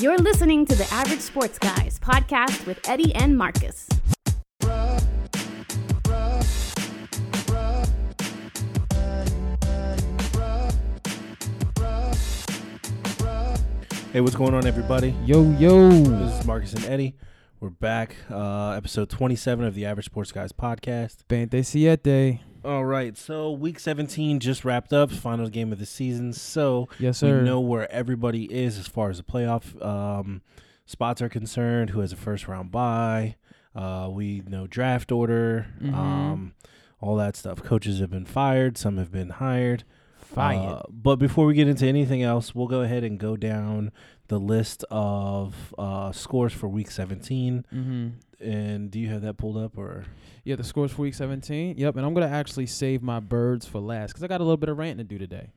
You're listening to the Average Sports Guys podcast with Eddie and Marcus. Hey, what's going on, everybody? Yo, yo. This is Marcus and Eddie. We're back, uh, episode 27 of the Average Sports Guys podcast. 27. All right, so week 17 just wrapped up, final game of the season. So Yes, we sir. know where everybody is as far as the playoff um, spots are concerned, who has a first round bye. Uh, we know draft order, Mhm. um, all that stuff. Coaches have been fired, some have been hired. Fired. Uh, but before we get into anything else, we'll go ahead and go down the list of uh, scores for Week 17. mm-hmm. And do you have that pulled up, or Yeah, the scores for week 17. Yep, and I'm going to actually save my birds for last because I got a little bit of ranting to do today.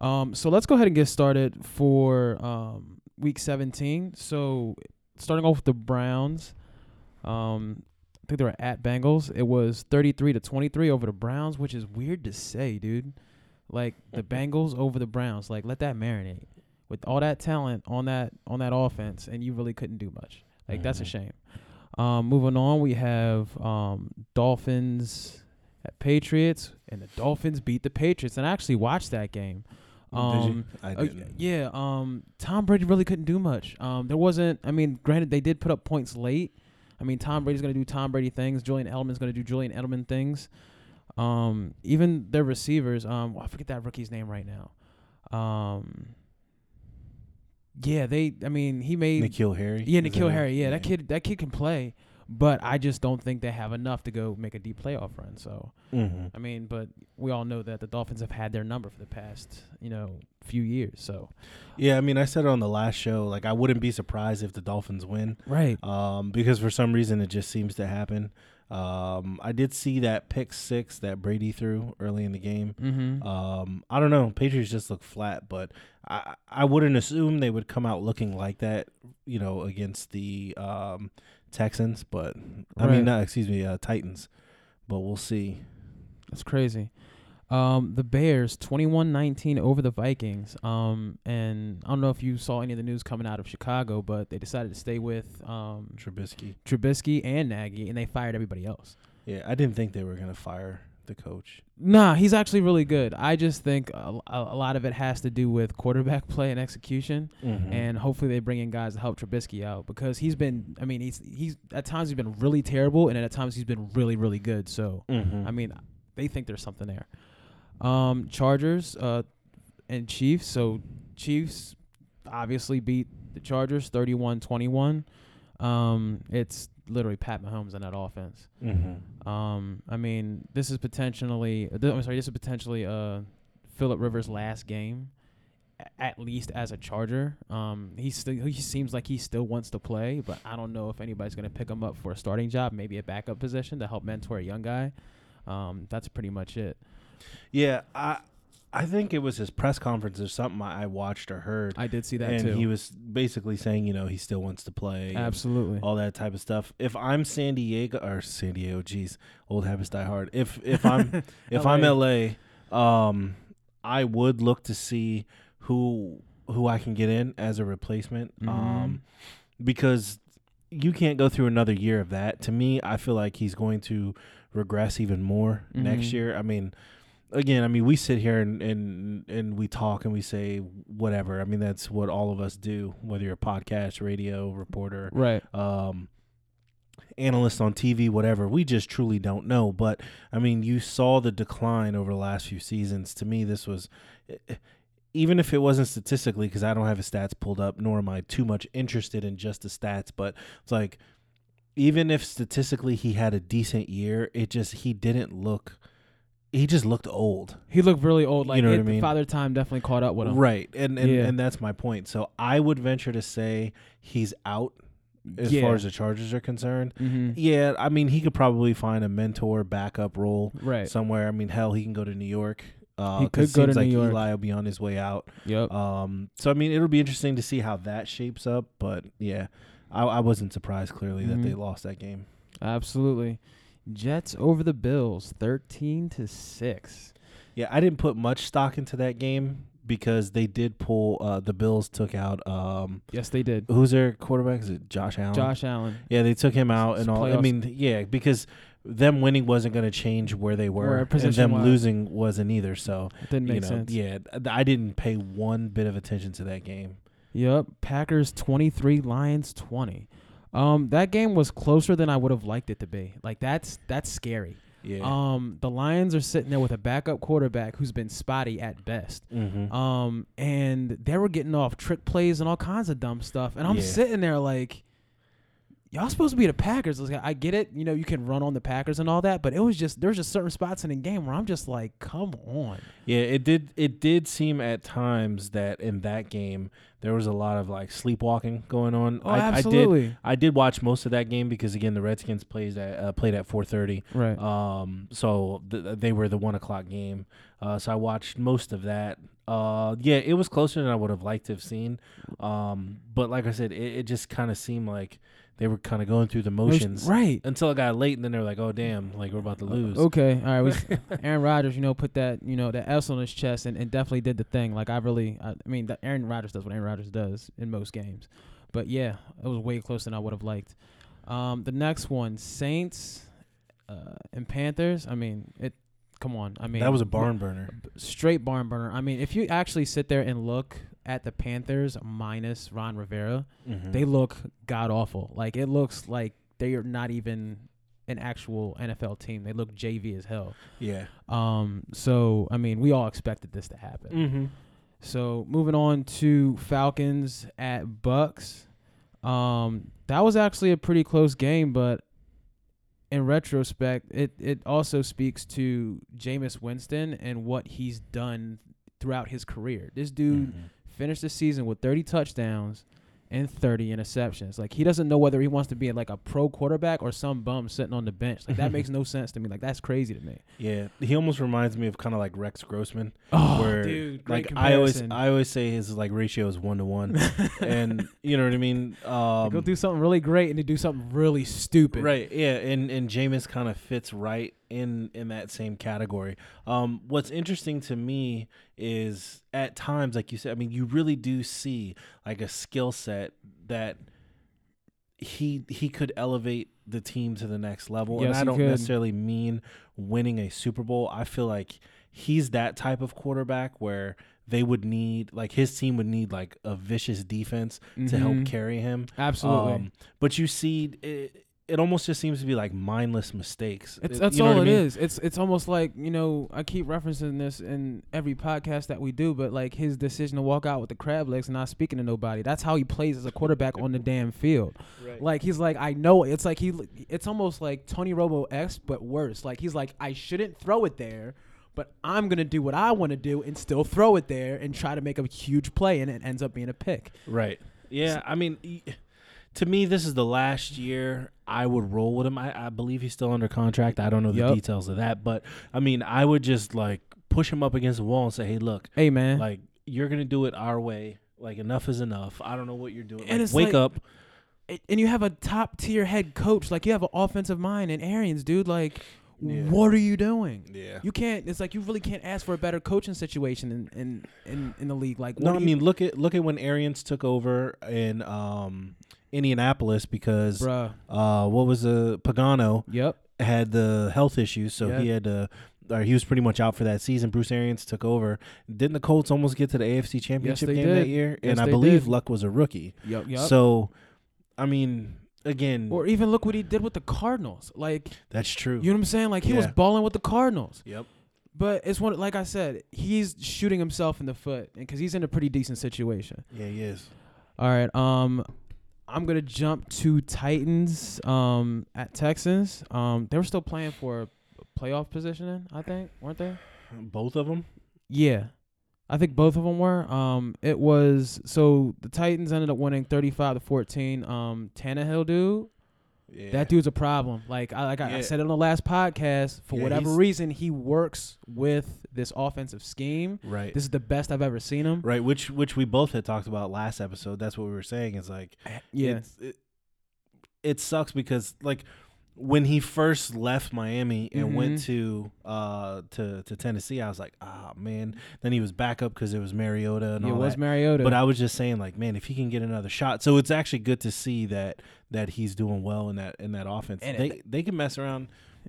Um, so let's go ahead and get started for um, week 17. So starting off with the Browns, um, I think they were at Bengals. It was 33 to 23 over the Browns, which is weird to say, dude. Like the Bengals over the Browns. Like let that marinate. With all that talent on that on that offense, and you really couldn't do much. Like that's a Mhm. shame. Um, moving on, we have um, Dolphins at Patriots, and the Dolphins beat the Patriots. And I actually watched that game. did you? Um, I uh, didn't. yeah, um, Tom Brady really couldn't do much. Um, there wasn't. I mean, granted, they did put up points late. I mean, Tom Brady's gonna do Tom Brady things. Julian Edelman's gonna do Julian Edelman things. Um, even their receivers. Um, I forget that rookie's name right now. Um, yeah, they. I mean, he made N'Keal Harry. yeah, N'Keal? Harry. Yeah, that kid. That kid can play, but I just don't think they have enough to go make a deep playoff run. So Mhm. I mean, but we all know that the Dolphins have had their number for the past you know few years. So Yeah, I mean, I said it on the last show. Like, I wouldn't be surprised if the Dolphins win, right. um, because for some reason it just seems to happen. Um, I did see that pick six that Brady threw early in the game. Mm-hmm. Um, I don't know. Patriots just look flat, but I I wouldn't assume they would come out looking like that, you know, against the um, Texans. But I Right. mean, not excuse me, uh, Titans. But we'll see. That's crazy. Um, the Bears 21-19 over the Vikings. Um, and I don't know if you saw any of the news coming out of Chicago, but they decided to stay with um Trubisky. Trubisky and Nagy, and they fired everybody else. Yeah, I didn't think they were gonna fire the coach. Nah, he's actually really good. I just think a, a lot of it has to do with quarterback play and execution, Mm-hmm. and hopefully they bring in guys to help Trubisky out because he's been. I mean, he's he's at times he's been really terrible, and at times he's been really really good. So mm-hmm. I mean, they think there's something there. Um, Chargers uh, and Chiefs. So Chiefs obviously beat the Chargers 31-21. Um, it's literally Pat Mahomes in that offense. mm-hmm. Um, I mean, this is potentially. Th- I'm sorry. This is potentially uh, Philip Rivers' last game, a- at least as a Charger. Um, he still he seems like he still wants to play, but I don't know if anybody's gonna pick him up for a starting job, maybe a backup position to help mentor a young guy. Um, that's pretty much it. Yeah, I I think it was his press conference or something I I watched or heard, I did see that and too. he was basically saying, you know, he still wants to play. Absolutely. all that type of stuff. If I'm San Diego or San Diego, geez, old habits die hard. If if I'm if I'm LA, um, I would look to see who who I can get in as a replacement. Mhm. Um, because you can't go through another year of that. To me, I feel like he's going to regress even more next Mhm. year. I mean. Again, I mean, we sit here and, and and we talk and we say whatever. I mean, that's what all of us do. Whether you're a podcast, radio reporter, Right. um, analysts on TV, whatever. We just truly don't know. But I mean, you saw the decline over the last few seasons. To me, this was, even if it wasn't statistically, because I don't have his stats pulled up, nor am I too much interested in just the stats. But it's like, even if statistically he had a decent year, it just he didn't look. He just looked old. He looked really old. Like know what I mean? Father Time definitely caught up with him. Right. And and, Yeah. and that's my point. So I would venture to say he's out as Yeah. far as the Chargers are concerned. Mm-hmm. Yeah, I mean, he could probably find a mentor backup role Right. somewhere. I mean, hell, he can go to New York. Uh, He could it go to seems like New York. Eli will be on his way out. Yep. Um, so I mean, it'll be interesting to see how that shapes up. But yeah, I, I wasn't surprised clearly that they Mhm. lost that game. Absolutely. Jets over the Bills, thirteen to six. Yeah, I didn't put much stock into that game because they did pull. Uh, the Bills took out. Um, Yes, they did. who's their quarterback? Is it Josh Allen? Josh Allen. Yeah, they took him out It's and all. I mean, yeah, because them winning wasn't going to change where they were, and them position-wise. losing wasn't either. So It didn't you make know, sense. yeah, I didn't pay one bit of attention to that game. Yep. Packers 23, Lions 20. Um, that game was closer than I would have liked it to be. Like that's that's scary. Yeah. Um, the Lions are sitting there with a backup quarterback who's been spotty at best. mm-hmm. Um, and they were getting off trick plays and all kinds of dumb stuff. And I'm Yeah. sitting there like, y'all supposed to be the Packers. I get it, you know, you can run on the Packers and all that, but it was just there's just certain spots in the game where I'm just like, come on. Yeah, it did. It did seem at times that in that game there was a lot of like sleepwalking going on. Oh, I, I did. absolutely. I did watch most of that game because again the Redskins plays at uh, played at 4:30. right. Um, so th- they were the one o'clock game. Uh, so I watched most of that. Uh, yeah, it was closer than I would have liked to have seen. Um, but like I said, it, it just kind of seemed like they were kind of going through the motions Right. until it got late, and then they were like, "Oh damn, like we're about to lose." Okay, all right. We, Aaron Rodgers, you know, put that you know that S on his chest and, and definitely did the thing. Like I really, I, I mean, that Aaron Rodgers does what Aaron Rodgers does in most games. But yeah, it was way closer than I would have liked. Um, the next one, Saints uh, and Panthers. I mean, it. Come on, I mean that was a barn burner. straight barn burner. I mean, if you actually sit there and look at the Panthers minus Ron Rivera, Mhm. they look god awful. Like it looks like they are not even an actual NFL team. They look JV as hell. yeah. Um, so I mean, we all expected this to happen. Mm-hmm. So moving on to Falcons at Bucks. Um, that was actually a pretty close game, but in retrospect, it it also speaks to Jameis Winston and what he's done throughout his career. This dude Mm-hmm. Finished the season with 30 touchdowns and 30 interceptions. Like he doesn't know whether he wants to be like a pro quarterback or some bum sitting on the bench. Like that makes no sense to me. Like that's crazy to me. Yeah, he almost reminds me of kind of like Rex Grossman, Oh, where dude, like great I always. I always say his like ratio is one to one, and you know what I mean. Um, Go do something really great and they do something really stupid. Right. Yeah. And and Jameis kind of fits right in in that same category. Um, what's interesting to me is at times, like you said, I mean, you really do see like a skill set that he he could elevate the team to the next level. Yes, and I don't could. necessarily mean winning a Super Bowl. I feel like he's that type of quarterback where they would need like his team would need like a vicious defense to help Mhm. carry him. Absolutely. Um, but you see, it, it almost just seems to be like mindless mistakes. It's, that's you know all what it mean? is. It's it's almost like you know I keep referencing this in every podcast that we do, but like his decision to walk out with the crab legs and not speaking to nobody. That's how he plays as a quarterback on the damn field. Right. Like he's like I know it. it's like he it's almost like Tony Romo X but worse. Like he's like I shouldn't throw it there, but I'm gonna do what I want to do and still throw it there and try to make a huge play and it ends up being a pick. Right. Yeah. I mean, y- to me, this is the last year I would roll with him. I, I believe he's still under contract. I don't know the Yup. details of that, but I mean, I would just like push him up against the wall and say, "Hey, look, Hey man, like you're gonna do it our way. Like enough is enough. I don't know what you're doing. And Like, it's wake like- up." A- and you have a top tier head coach. Like you have an offensive mind and Arians, dude. Like, Yeah. what are you doing? Yeah. You can't. It's like you really can't ask for a better coaching situation in in in, in the league. Like, No, I do you- mean look at look at when Arians took over and um, Indianapolis because bruh. uh, what was the Pagano Yep. had the health issues, so he had to. Or he was pretty much out for that season. Bruce Arians took over. Didn't the Colts almost get to the AFC Championship they game that year? Yes, and I believe did. Luck was a rookie. Yep. Yep. So, I mean, again, or even look what he did with the Cardinals. Like, that's true. you know what I'm saying? Like he was Yeah. balling with the Cardinals. yep. But it's one. Like I said, he's shooting himself in the foot because he's in a pretty decent situation. Yeah, he is. All right. Um, I'm gonna jump to Titans. Um, at Texans. Um, they were still playing for playoff positioning. I think weren't they? Both of them. Yeah. I think both of them were. Um, it was so the Titans ended up winning 35 to 14. Um, Tannehill dude, Yeah. that dude's a problem. Like I like I, I said it on the last podcast. For Yeah, whatever reason, he works with this offensive scheme. right. This is the best I've ever seen him. right. Which which we both had talked about last episode. That's what we were saying. Is like eh, Yeah. it's, it, it sucks because like when he first left Miami and went Mhm. to uh to to Tennessee, I was like, ah man. Then he was back up because it was Mariota and it all was that. Mariota. But I was just saying, like, man, if he can get another shot, so it's actually good to see that that he's doing well in that in that offense. And they it- they can mess around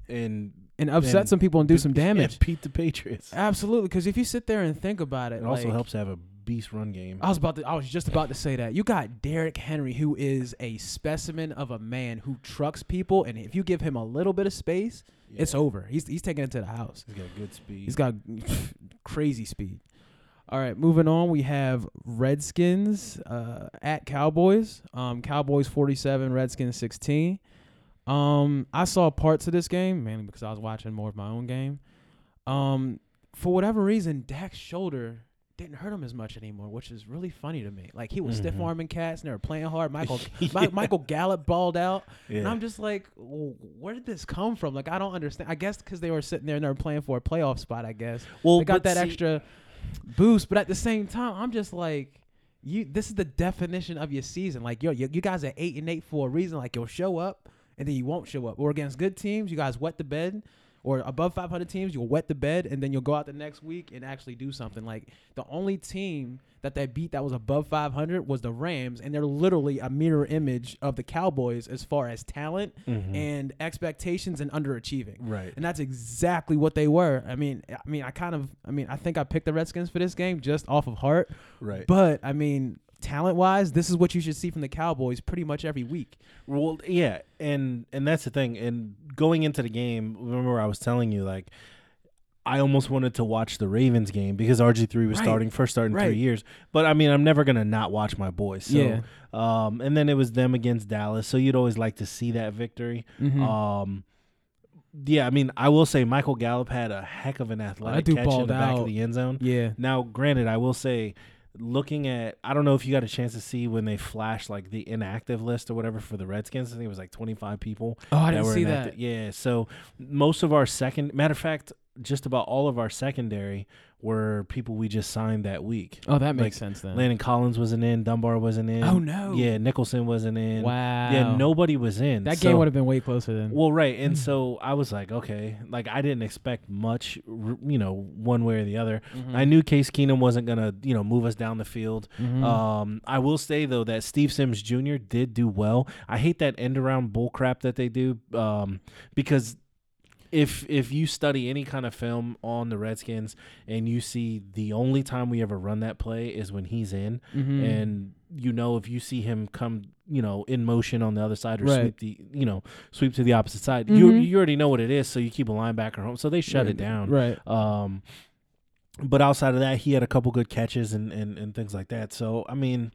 and and upset and some people and do some damage. and beat the Patriots. Absolutely, because if you sit there and think about it, It also helps to have a beast run game. I was about to. I was just about to say that you got Derrick Henry, who is a specimen of a man who trucks people, and if you give him a little bit of space, it's over. He's he's taking it to the house. He's got good speed. He's got crazy speed. All right, moving on. We have Redskins uh, at Cowboys. Um, Cowboys forty-seven, Redskins sixteen. Um, I saw parts of this game mainly because I was watching more of my own game. Um, for whatever reason, Dak's shoulder didn't hurt him as much anymore, which is really funny to me. Like he was Mhm. stiff arming cats and they were playing hard. Michael Mi- Yeah. Michael Gallup balled out. And I'm just like, "W- where did this come from? Like, I don't understand. I guess because they were sitting there and they were playing for a playoff spot. I guess well, they got that see- extra boost, but at the same time, I'm just like, you. This is the definition of your season. Like, yo, you, you guys are eight and eight for a reason. Like, you'll show up and then you won't show up. Or against good teams, you guys wet the bed. Or above 500 teams, you'll wet the bed, and then you'll go out the next week and actually do something. Like the only team that they beat that was above 500 was the Rams, and they're literally a mirror image of the Cowboys as far as talent Mhm. and expectations and underachieving. right. And that's exactly what they were. I mean, I mean, I kind of, I mean, I think I picked the Redskins for this game just off of heart. Right. But I mean, talent wise, this is what you should see from the Cowboys pretty much every week. Well, yeah, and and that's the thing. And going into the game, remember I was telling you like I almost wanted to watch the Ravens game because RG three was Right. starting first start in Right. three years. But I mean, I'm never gonna not watch my boys. So, Yeah. um, and then it was them against Dallas, so you'd always like to see that victory. Mm-hmm. Um, yeah, I mean, I will say Michael Gallup had a heck of an athletic catch in the back out. of the end zone. yeah. Now, granted, I will say, looking at, I don't know if you got a chance to see when they flashed like the inactive list or whatever for the Redskins. I think it was like 25 people. Oh, I didn't see inactive. that. Yeah. So most of our second, matter of fact, just about all of our secondary were people we just signed that week. Oh, that makes Like, sense then. Landon Collins wasn't in. Dunbar wasn't in. oh no. Yeah, Nicholson wasn't in. Wow. Yeah, nobody was in. That So- game would have been way closer then. well, right, and Mm. so I was like, okay, like I didn't expect much, you know, one way or the other. Mhm. I knew Case Keenum wasn't gonna, you know, move us down the field. Mhm. Um, I will say though that Steve Sims Jr. did do well. I hate that end around bull crap that they do, um, because if if you study any kind of film on the Redskins and you see the only time we ever run that play is when he's in, Mhm. and you know if you see him come you know in motion on the other side or Right. sweep the you know sweep to the opposite side you Mhm. you already know what it is so you keep a linebacker home so they shut it down Right. um but outside of that he had a couple good catches and and, and things like that so i mean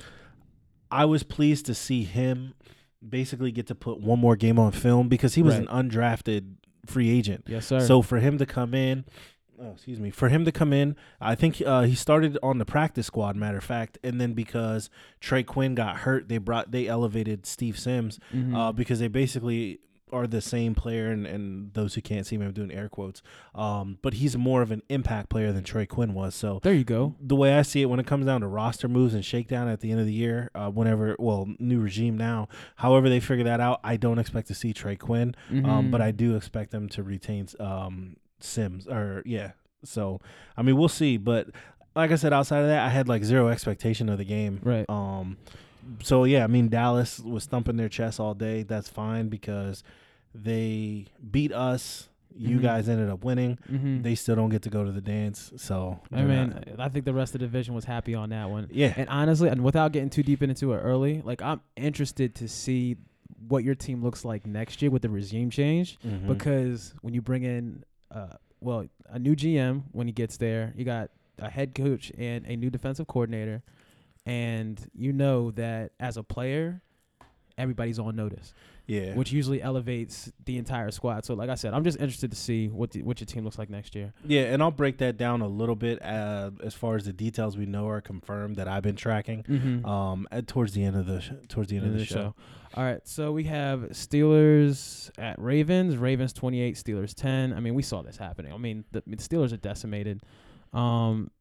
i was pleased to see him basically get to put one more game on film because he was Right. an undrafted free agent Yes, sir. so for him to come in, oh, excuse me, for him to come in, I think uh, he started on the practice squad. Matter of fact, and then because Trey Quinn got hurt, they brought they elevated Steve Sims Mhm. uh, because they basically are the same player. And, and those who can't see me, I'm doing air quotes. Um, but he's more of an impact player than Trey Quinn was. So there you go. the way I see it, when it comes down to roster moves and shakedown at the end of the year, uh, whenever, well, new regime now, however they figure that out, I don't expect to see Trey Quinn. Um, but Mhm. I do expect them to retain um, Sims or yeah. So I mean, we'll see. But like I said, outside of that, I had like zero expectation of the game. Right. Um. So yeah, I mean, Dallas was thumping their chest all day. That's fine because they beat us. You Mhm. guys ended up winning. Mhm. They still don't get to go to the dance. So I mean, not- I think the rest of the division was happy on that one. yeah, And honestly, and without getting too deep into it early, like I'm interested to see what your team looks like next year with the regime change. Mhm. Because when you bring in, uh, well, a new GM when he gets there, you got a head coach and a new defensive coordinator, and you know that as a player, everybody's on notice, yeah, which usually elevates the entire squad. So, like I said, I'm just interested to see what the, what your team looks like next year. Yeah, and I'll break that down a little bit uh, as far as the details we know are confirmed that I've been tracking. Mm-hmm. Um, at, towards the end of the sh- towards the end of the, show. All right, so we have Steelers at Ravens. Ravens 28, Steelers 10. I mean, we saw this happening. I mean, the, the Steelers are decimated. Um,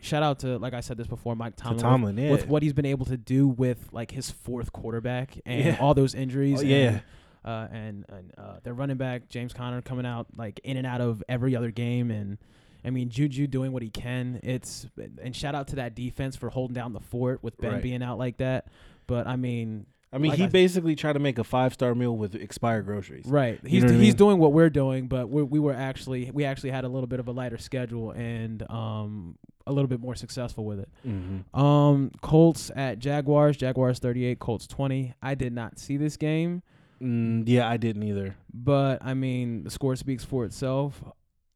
shout out to, like I said this before, Mike To Tomlin. with- yeah, With what he's been able to do with like his fourth quarterback and Yeah. all those injuries. Oh, yeah. and, Uh, and and uh, their running back James Conner coming out like in and out of every other game, and I mean Juju doing what he can. It's and shout out to that defense for holding down the fort with Ben Right. being out like that. But I mean, I mean, Like he I- basically tried to make a five star meal with expired groceries. right? He's know what I he's doing what we're doing, but we we were actually we actually had a little bit of a lighter schedule and um a little bit more successful with it. Mm-hmm. Um, Colts at Jaguars. Jaguars 38, Colts 20. I did not see this game, Mm, yeah, I didn't either. but I mean, the score speaks for itself.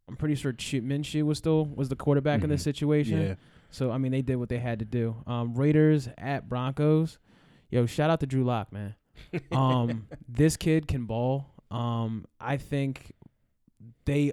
I'm pretty sure Ch- Minshew was still was the quarterback in this Mhm. situation. Yeah. So I mean, they did what they had to do. Um, Raiders at Broncos. Yo, shout out to Drew Lock, man. Um, this kid can ball. Um, I think they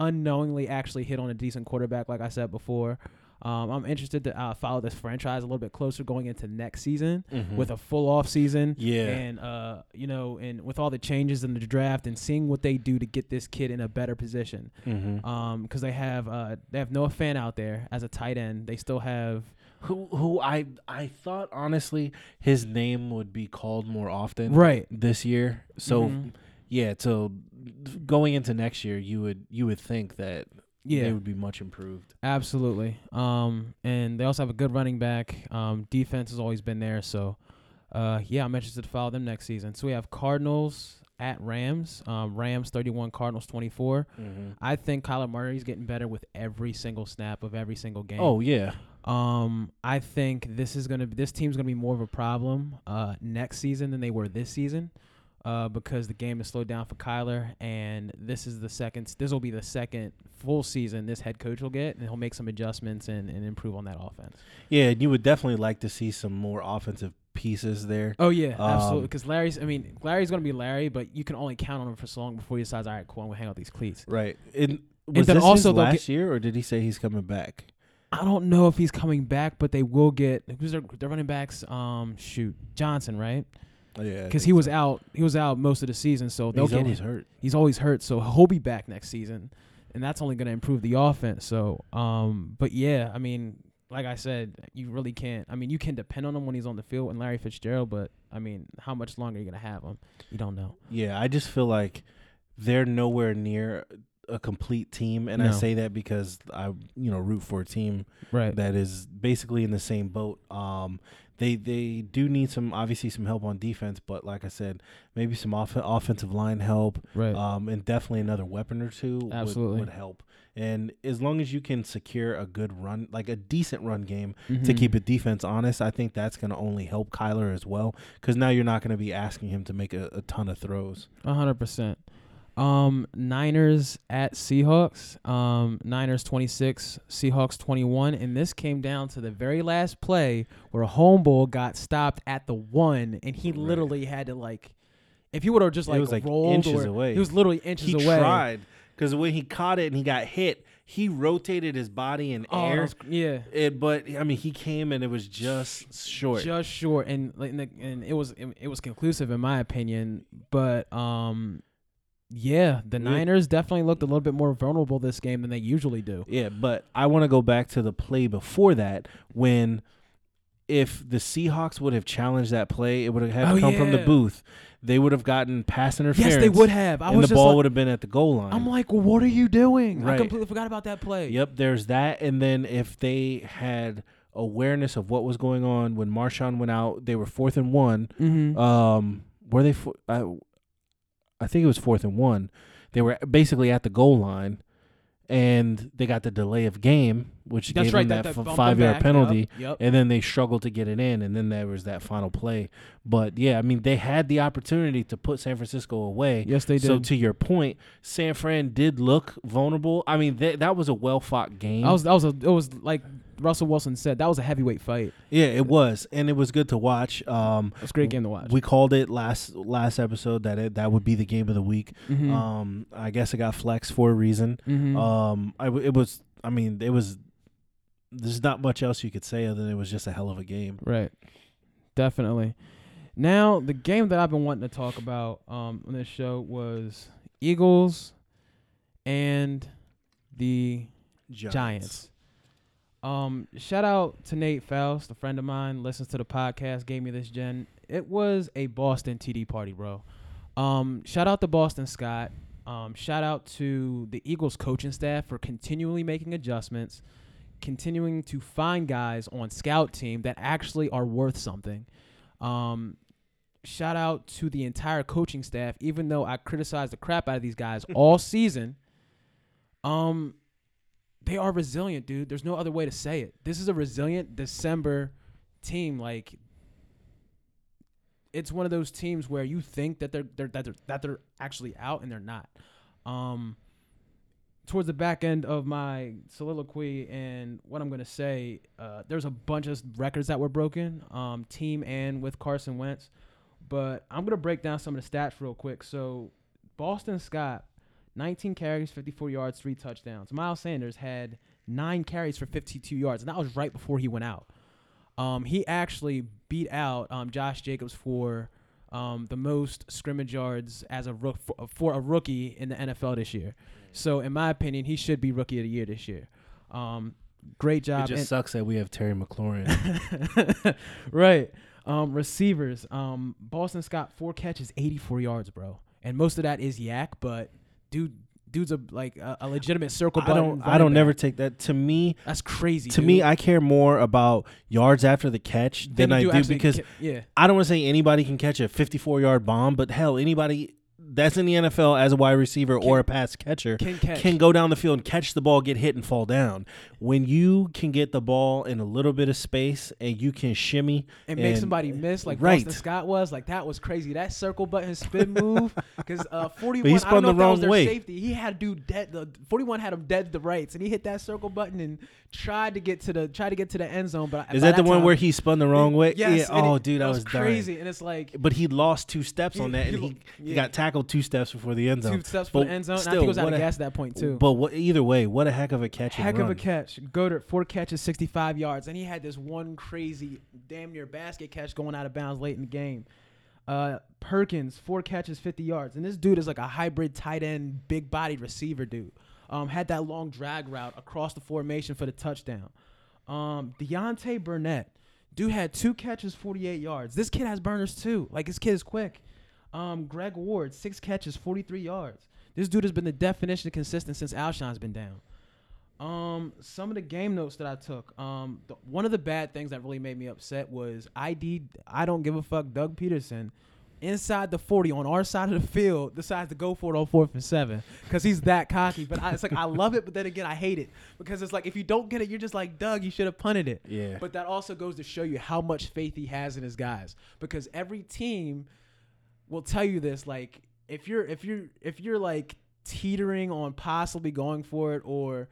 unknowingly actually hit on a decent quarterback, like I said before. Um, I'm interested to uh, follow this franchise a little bit closer going into next season Mhm. with a full off season. yeah. And uh, you know, and with all the changes in the draft and seeing what they do to get this kid in a better position. mm-hmm. Um, because they have uh they have Noah Fant out there as a tight end. They still have who who I I thought honestly his name would be called more often right. this year. So Mhm. yeah, so going into next year, you would you would think that yeah, they would be much improved. absolutely. Um, and they also have a good running back. Um, defense has always been there. So, uh, yeah, I'm interested to follow them next season. So we have Cardinals at Rams. Um, Rams 31, Cardinals 24. Mm-hmm. I think Kyler Murray's getting better with every single snap of every single game. Oh yeah, Um, I think this is gonna this team's gonna be more of a problem uh next season than they were this season, uh because the game is slowed down for Kyler, and this is the second this will be the second full season this head coach will get, and he'll make some adjustments and, and improve on that offense. yeah. And you would definitely like to see some more offensive pieces there. Oh yeah, absolutely. Um, Because Larry's I mean Larry's gonna be Larry, but you can only count on him for so long before he decides, all right, cool, I'm gonna hang out these cleats. Right. And was then this also last year, or did he say he's coming back? I don't know if he's coming back, but they will get who's their, their running backs. Um, shoot, Johnson, right? Yeah, because he was out. He was out most of the season, so they'll He's get always him. hurt. He's always hurt, so he'll be back next season, and that's only going to improve the offense. So, um, but yeah, I mean, like I said, you really can't. I mean, you can depend on him when he's on the field and Larry Fitzgerald, but I mean, how much longer are you going to have him? You don't know. Yeah, I just feel like they're nowhere near a complete team, and I say that because I, you know, root for a team Right. that is basically in the same boat. Um, they they do need some obviously some help on defense, but like I said, maybe some off- offensive line help, right. um, and definitely another weapon or two would, Absolutely. would help. And as long as you can secure a good run, like a decent run game to Mhm. keep a defense honest, I think that's going to only help Kyler as well. Because now you're not going to be asking him to make a, a ton of throws. A hundred percent. Um, Niners at Seahawks. Um, Niners twenty six, Seahawks twenty one, and this came down to the very last play where a Homeboy got stopped at the one, and he Right. literally had to like, if he would have just like, was, like, rolled inches or- away. he was literally inches he away. tried because when he caught it and he got hit, he rotated his body in Oh, air. yeah. It, but I mean, he came and it was just short. Just short, and like, and, the, and it was it, it was conclusive in my opinion. But um, yeah, the Yeah. Niners definitely looked a little bit more vulnerable this game than they usually do. yeah, but I want to go back to the play before that when if the Seahawks would have challenged that play, it would have had Oh, come from the booth. They would have gotten pass interference. Yes, they would have. I and the ball like, would have been at the goal line. I'm like, well, what are you doing? I completely forgot about that play. Yep, there's that, and then if they had awareness of what was going on when Marshawn went out, they were fourth and one. Mm-hmm. Um, were they? Fo- I, I think it was fourth and one. They were basically at the goal line, and they got the delay of game, which That's gave right. them That, that, that f- five yard penalty. Yep. yep. And then they struggled to get it in, and then there was that final play. But yeah, I mean, they had the opportunity to put San Francisco away. Yes, they did. So to your point, San Fran did look vulnerable. I mean, th- that was a well fought game. I was that was a, it was like Russell Wilson said that was a heavyweight fight. yeah, it was, and it was good to watch. Um, It was a great game to watch. we called it last last episode that it, that would be the game of the week. Mhm. Um, I guess it got flexed for a reason. Mhm. Um, I w- it was. I mean, it was. There's not much else you could say other than it was just a hell of a game. Right. Definitely. Now, the game that I've been wanting to talk about um, on this show was Eagles and the Giants. Um, shout out to Nate Faust, a friend of mine, listens to the podcast, gave me this gen. It was a Boston TD party, bro. Um, shout out to Boston Scott. Um, shout out to the Eagles coaching staff for continually making adjustments, continuing to find guys on scout team that actually are worth something. Um, shout out to the entire coaching staff, even though I criticized the crap out of these guys all season. Um, they are resilient, dude. There's no other way to say it. This is a resilient December team. Like, it's one of those teams where you think that they're, they're that they're that they're actually out and they're not. Um, towards the back end of my soliloquy and what I'm gonna say, uh, there's a bunch of records that were broken, um, team and with Carson Wentz. But I'm gonna break down some of the stats real quick. So, Boston Scott, 19 carries, 54 yards, three touchdowns. Miles Sanders had nine carries for 52 yards, and that was right before he went out. Um, he actually beat out um, Josh Jacobs for um, the most scrimmage yards as a rook for, for a rookie in the NFL this year. So, in my opinion, he should be rookie of the year this year. Um, great job. It just And- sucks that we have Terry McLaurin. right. Um, receivers. Um, Boston Scott four catches, 84 yards, bro, and most of that is YAC, but dude, dude's a like a, a legitimate circle I don't. I don't never take that. To me, That's crazy. to dude. me, I care more about yards after the catch than you I do actually because ca- yeah, I don't want to say anybody can catch a 54 yard bomb, but hell, anybody that's in the NFL as a wide receiver or a pass catcher can catch. can go down the field and catch the ball, get hit, and fall down. When you can get the ball in a little bit of space and you can shimmy and make somebody miss like right. Boston Scott was like that was crazy. That circle button spin move because uh, forty he one. I don't know the if that was wrong their way. safety. He had dude dead. The forty one had him dead to the rights, and he hit that circle button and tried to get to the tried to get to the end zone. But Is by that the one time- where he spun the wrong way? Yes. Yeah. Oh, it- dude, that I was, crazy, dying. and it's like But he lost two steps He- on that, and he, he yeah. got tackled two steps before the end zone. two steps for the end zone. and I think it was out of gas at that point too. But what, either way, what a heck of a catch! Heck of a catch. Goedert, four catches, 65 yards. And he had this one crazy, damn near basket catch going out of bounds late in the game. Uh, Perkins, four catches, 50 yards. And this dude is like a hybrid tight end, big bodied receiver dude. Um, had that long drag route across the formation for the touchdown. Um, Deontay Burnett, dude had two catches, 48 yards. This kid has burners too. Like, this kid is quick. Um, Greg Ward, six catches, 43 yards. This dude has been the definition of consistent since Alshon's been down. Um, some of the game notes that I took. Um, the, one of the bad things that really made me upset was ID. I don't give a fuck. Doug Pederson, inside the forty on our side of the field, decides to go for it on fourth and seven because he's that cocky. But I, it's like I love it, but then again I hate it because it's like if you don't get it, you're just like Doug. You should have punted it. Yeah. But that also goes to show you how much faith he has in his guys because every team will tell you this like if you're if you're if you're like teetering on possibly going for it or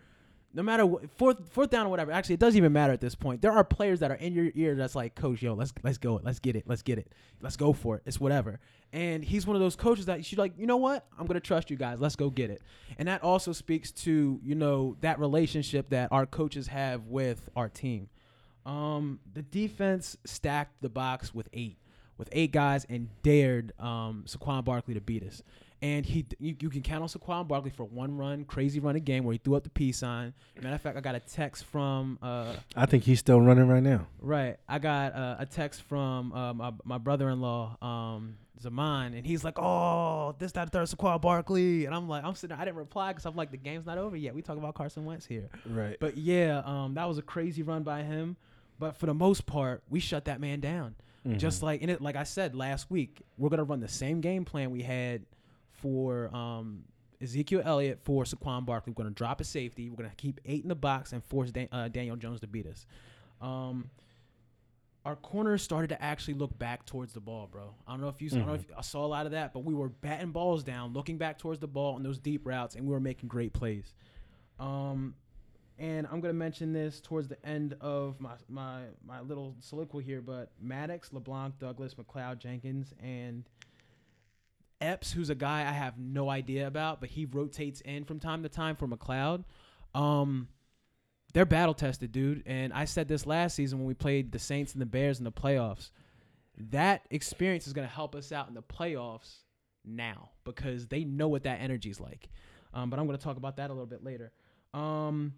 no matter what fourth fourth down or whatever actually it doesn't even matter at this point. There are players that are in your ear that's like coach yo let's let's go let's get it let's get it let's go for it it's whatever. And he's one of those coaches that should like you know what? I'm gonna trust you guys let's go get it. And that also speaks to you know that relationship that our coaches have with our team. Um the defense stacked the box with eight with eight guys and dared um, Saquon Barkley to beat us. And he, you, you can count on Saquon Barkley for one run, crazy run a game where he threw up the peace sign. Matter of fact, I got a text from, uh, I think he's still running right now. right, I got uh, a text from uh, my, my brother-in-law, um, Zaman, and he's like, "Oh, this, that, third, Saquon Barkley," and I'm like, I'm sitting, there, I didn't reply because I'm like, the game's not over yet. We talk about Carson Wentz here. Right. But yeah, um, that was a crazy run by him. But for the most part, we shut that man down. Mm-hmm. Just like in it, like I said last week, we're gonna run the same game plan we had for um, Ezekiel Elliott for Saquon Barkley. We're gonna drop a safety. We're gonna keep eight in the box and force Dan- uh, Daniel Jones to beat us. Um, our corners started to actually look back towards the ball, bro. I don't know if you I don't know if I saw a lot of that, but we were batting balls down, looking back towards the ball on those deep routes, and we were making great plays. Um, and I'm gonna mention this towards the end of my my my little soliloquy here, but Maddox, LeBlanc, Douglas, McLeod, Jenkins, and Epps, who's a guy I have no idea about, but he rotates in from time to time for McLeod. Um, they're battle tested, dude. And I said this last season when we played the Saints and the Bears in the playoffs. That experience is gonna help us out in the playoffs now because they know what that energy is like. Um, but I'm gonna talk about that a little bit later. Um,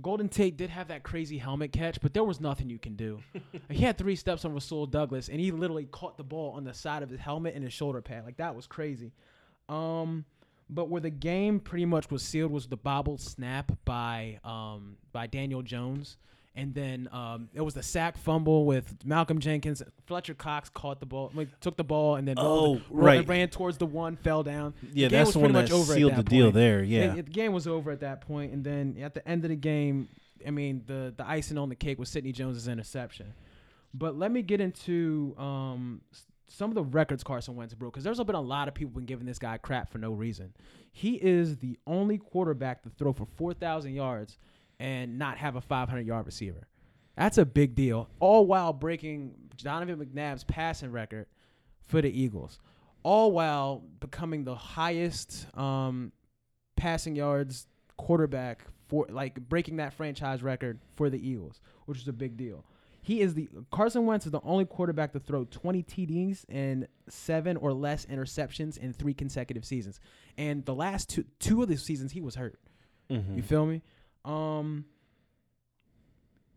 Golden Tate did have that crazy helmet catch, but there was nothing you can do. he had three steps on Rasul Douglas, and he literally caught the ball on the side of his helmet and his shoulder pad. Like that was crazy. Um, but where the game pretty much was sealed was the bobbled snap by um, by Daniel Jones. And then um, it was the sack fumble with Malcolm Jenkins. Fletcher Cox caught the ball, like, took the ball, and then Oh, rolled- right. ran towards the one, fell down. Yeah, game that's the one that over sealed that the deal there. Yeah. It- the game was over at that point, and then at the end of the game, I mean, the the icing on the cake was Sidney Jones's interception. But let me get into um, some of the records Carson Wentz broke, because there's been a lot of people been giving this guy crap for no reason. He is the only quarterback to throw for 4,000 yards and not have a 500 yard receiver. That's a big deal. All while breaking Donovan McNabb's passing record for the Eagles. All while becoming the highest um, passing yards quarterback for like breaking that franchise record for the Eagles, which is a big deal. He is the Carson Wentz is the only quarterback to throw 20 TDs and seven or less interceptions in three consecutive seasons. And the last two two of the seasons he was hurt. Mhm. You feel me? Um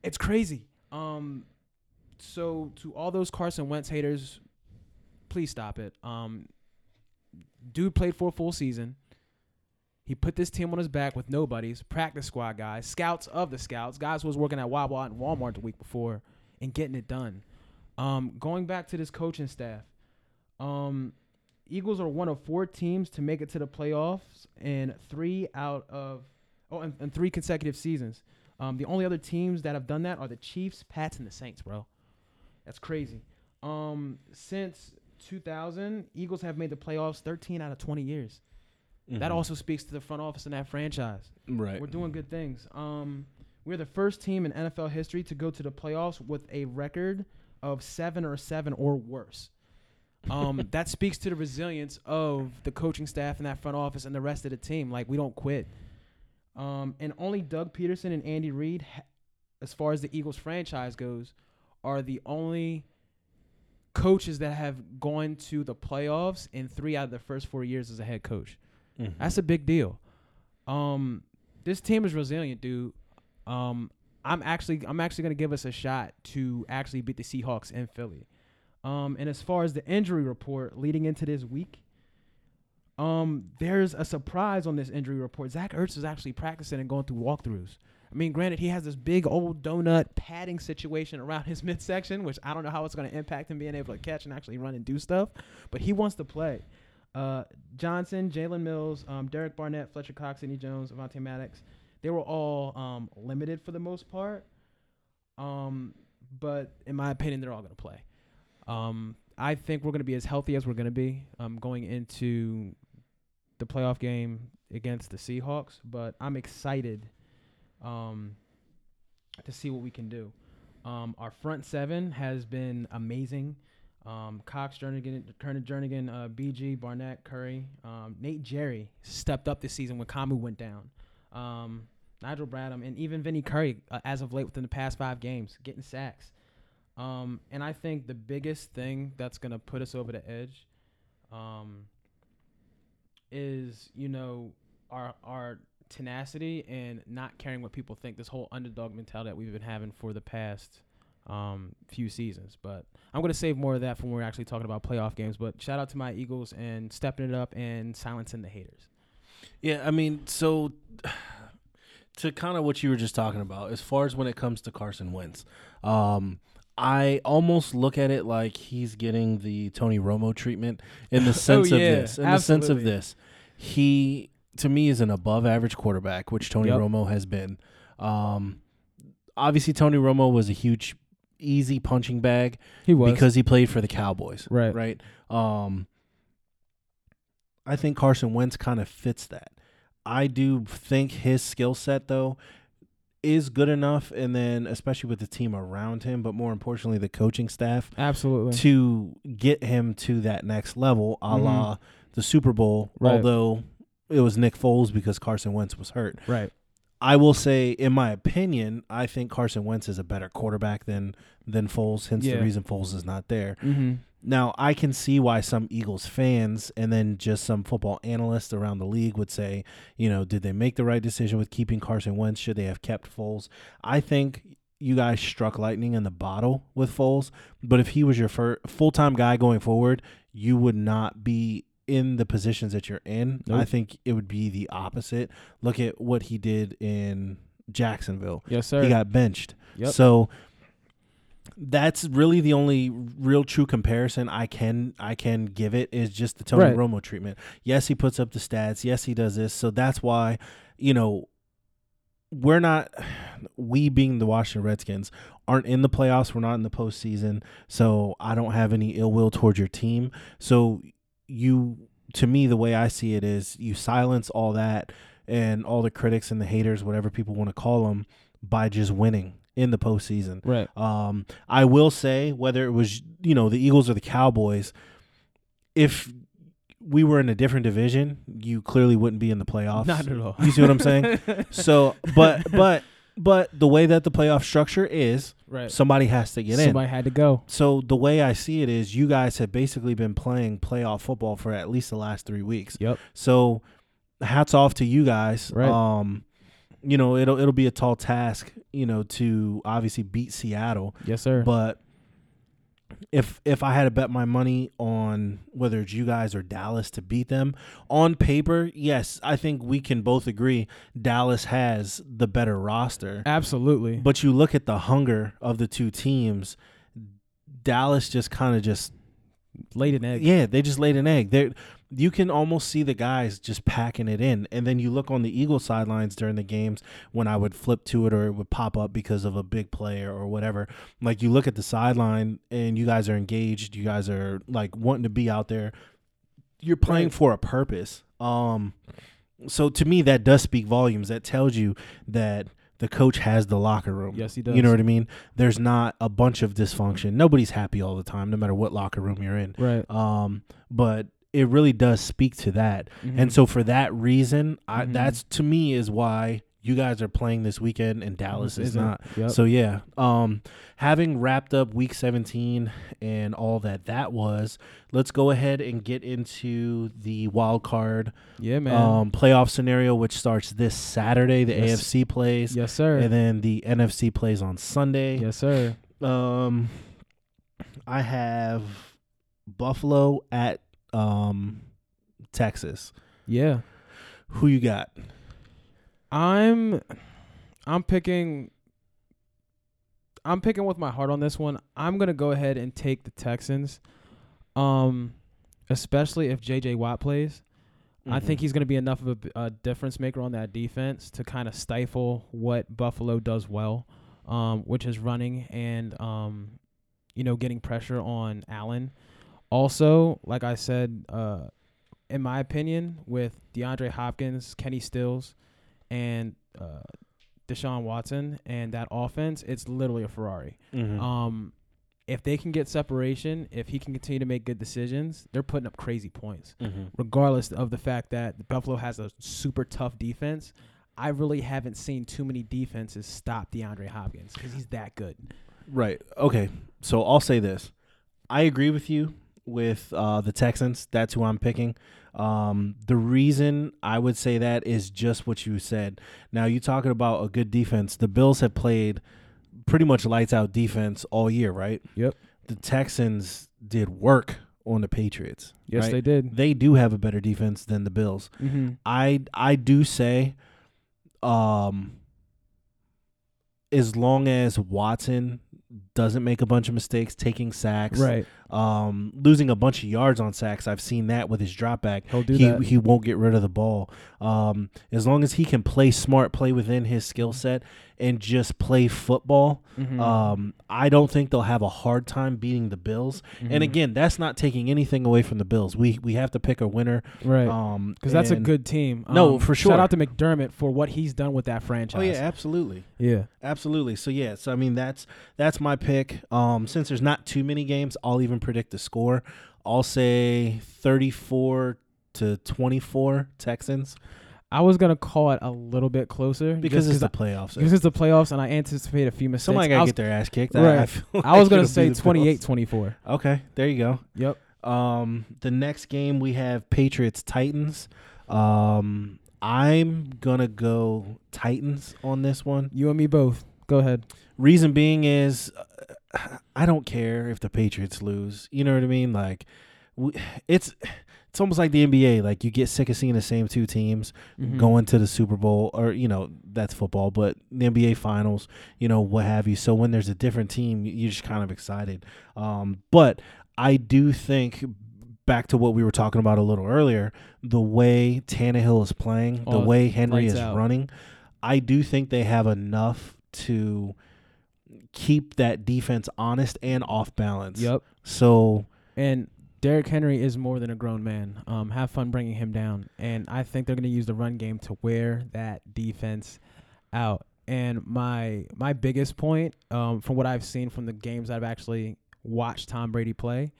it's crazy. Um so to all those Carson Wentz haters, please stop it. Um dude played for a full season. He put this team on his back with nobodies, practice squad guys, scouts of the scouts, guys who was working at Wawa and Walmart the week before and getting it done. Um, going back to this coaching staff, um, Eagles are one of four teams to make it to the playoffs and three out of oh, and, in three consecutive seasons. Um, the only other teams that have done that are the Chiefs, Pats, and the Saints, bro. That's crazy. Um, since 2000, Eagles have made the playoffs 13 out of 20 years. That Mhm. also speaks to the front office in that franchise. right. We're doing good things. Um, we're the first team in NFL history to go to the playoffs with a record of seven or seven or worse. Um, that speaks to the resilience of the coaching staff and that front office and the rest of the team. Like we don't quit. Um, and only Doug Pederson and Andy Reid, ha- as far as the Eagles franchise goes, are the only coaches that have gone to the playoffs in three out of the first four years as a head coach. Mhm. That's a big deal. Um, this team is resilient, dude. Um, I'm actually I'm actually gonna give us a shot to actually beat the Seahawks in Philly. Um, and as far as the injury report leading into this week, um, there's a surprise on this injury report. Zach Ertz is actually practicing and going through walkthroughs. I mean, granted, he has this big old donut padding situation around his midsection, which I don't know how it's going to impact him being able to catch and actually run and do stuff, but he wants to play. Uh, Johnson, Jalen Mills, um, Derek Barnett, Fletcher Cox, Sidney Jones, Avonte Maddox, they were all um, limited for the most part. Um, but in my opinion, they're all going to play. Um, I think we're going to be as healthy as we're going to be um, going into the playoff game against the Seahawks. But I'm excited um, to see what we can do. Um, our front seven has been amazing. Um, Cox, Jernigan, Jernigan, uh, BG, Barnett, Curry, um, Nate Gerry stepped up this season when Kamu went down. Um, Nigel Bradham, and even Vinny Curry, uh, as of late within the past five games, getting sacks. Um, and I think the biggest thing that's going to put us over the edge um, is, you know, our our tenacity and not caring what people think. This whole underdog mentality that we've been having for the past um, few seasons. But I'm going to save more of that for when we're actually talking about playoff games. But shout out to my Eagles and stepping it up and silencing the haters. Yeah, I mean, so to kind of what you were just talking about, as far as when it comes to Carson Wentz, um, I almost look at it like he's getting the Tony Romo treatment in the sense Oh, of this. In the sense of this, he to me is an above average quarterback, which Tony Yep. Romo has been. Um, obviously, Tony Romo was a huge, easy punching bag He was because he played for the Cowboys. right. Right. Um, I think Carson Wentz kind of fits that. I do think his skill set though is good enough, and then especially with the team around him, but more importantly the coaching staff Absolutely. to get him to that next level, a la the Super Bowl. Mm-hmm. Right. Although it was Nick Foles because Carson Wentz was hurt. Right. I will say, in my opinion, I think Carson Wentz is a better quarterback than than Foles. Hence Yeah. the reason Foles is not there. Mm-hmm. Now, I can see why some Eagles fans and then just some football analysts around the league would say, you know, did they make the right decision with keeping Carson Wentz? Should they have kept Foles? I think you guys struck lightning in the bottle with Foles, but if he was your fir- full-time guy going forward, you would not be in the positions that you're in. I think it would be the opposite. Look at what he did in Jacksonville. Yes, sir. He got benched. Yep. So that's really the only real true comparison I can I can give it is just the Tony Right. Romo treatment. Yes, he puts up the stats. Yes, he does this. So that's why, you know, we're not we being the Washington Redskins aren't in the playoffs. We're not in the postseason. So I don't have any ill will towards your team. So you to me the way I see it is you silence all that and all the critics and the haters, whatever people want to call them, by just winning in the postseason. right. Um, I will say whether it was you know the Eagles or the Cowboys, if we were in a different division, you clearly wouldn't be in the playoffs. Not at all. You see what I'm saying? So, but but but the way that the playoff structure is, right. somebody has to get in. Somebody had to go. So the way I see it is, you guys have basically been playing playoff football for at least the last three weeks. Yep. So hats off to you guys. Right. Um, you know, it'll it'll be a tall task, you know, to obviously beat Seattle. Yes, sir. But if if I had to bet my money on whether it's you guys or Dallas to beat them, on paper, yes, I think we can both agree Dallas has the better roster. Absolutely. But you look at the hunger of the two teams, Dallas just kind of just Laid an egg. yeah, they just laid an egg. They you can almost see the guys just packing it in. And then you look on the Eagle sidelines during the games when I would flip to it or it would pop up because of a big player or whatever. Like you look at the sideline and you guys are engaged, you guys are like wanting to be out there. You're playing Right. for a purpose. Um so to me that does speak volumes. That tells you that the coach has the locker room. Yes, he does. You know what I mean? There's not a bunch of dysfunction. Nobody's happy all the time, no matter what locker room you're in. Right. Um, but it really does speak to that. Mhm. And so for that reason, I Mhm. that's to me is why you guys are playing this weekend and Dallas is Isn't- not. Yep. So yeah, um, having wrapped up week 17 and all that that was, let's go ahead and get into the wild card yeah, man. um, playoff scenario, which starts this Saturday. The Yes. AFC plays, yes, sir. and then the NFC plays on Sunday. yes, sir. Um, I have Buffalo at um Texas. Yeah. Who you got? I'm I'm picking I'm picking with my heart on this one. I'm going to go ahead and take the Texans. Um especially if JJ Watt plays. I think he's going to be enough of a difference maker on that defense to kind of stifle what Buffalo does well, um, which is running and um, you know getting pressure on Allen. Also, like I said, uh, in my opinion, with DeAndre Hopkins, Kenny Stills, and uh, Deshaun Watson and that offense, it's literally a Ferrari. Mhm. Um, if they can get separation, if he can continue to make good decisions, they're putting up crazy points Mhm. regardless of the fact that Buffalo has a super tough defense. I really haven't seen too many defenses stop DeAndre Hopkins because he's that good. Right. Okay. So I'll say this. I agree with you with uh, the Texans. That's who I'm picking. Um, the reason I would say that is just what you said. Now you talking about a good defense. The Bills have played pretty much lights out defense all year, right? Yep. The Texans did work on the Patriots. Yes, right? they did. They do have a better defense than the Bills. Mm-hmm. I I do say, um, as long as Watson doesn't make a bunch of mistakes, taking sacks, Right. Um, losing a bunch of yards on sacks. I've seen that with his drop back. He'll do he that. he won't get rid of the ball. Um, as long as he can play smart, play within his skill set, and just play football. Mhm. Um, I don't think they'll have a hard time beating the Bills. And Mhm. again, that's not taking anything away from the Bills. We we have to pick a winner. right. Um, Because that's a good team. No, Um, for sure. Shout out to McDermott for what he's done with that franchise. Oh yeah, absolutely. Yeah. Absolutely. So yeah, so I mean that's that's my pick. Um since there's not too many games, I'll even predict the score. I'll say 34 to 24 Texans. I was gonna call it a little bit closer because it's the playoffs. because it's the playoffs, and I anticipate a few mistakes. Somebody gotta was, get their ass kicked. Right. I, feel I was gonna say be 28-24. Okay, there you go. Yep. Um, the next game we have Patriots Titans. Um, I'm gonna go Titans on this one. You and me both. Go ahead. Reason being is, I don't care if the Patriots lose. You know what I mean? Like, it's it's almost like the NBA. Like you get sick of seeing the same two teams Mhm. going to the Super Bowl, or you know that's football, but the NBA Finals, you know what have you. So when there's a different team, you're just kind of excited. Um, but I do think. Back to what we were talking about a little earlier, the way Tannehill is playing, the Oh, way Henry is out. running, I do think they have enough to keep that defense honest and off balance. Yep. So And Derrick Henry is more than a grown man. Um, have fun bringing him down. And I think they're going to use the run game to wear that defense out. And my my biggest point, um, from what I've seen from the games I've actually watched Tom Brady play,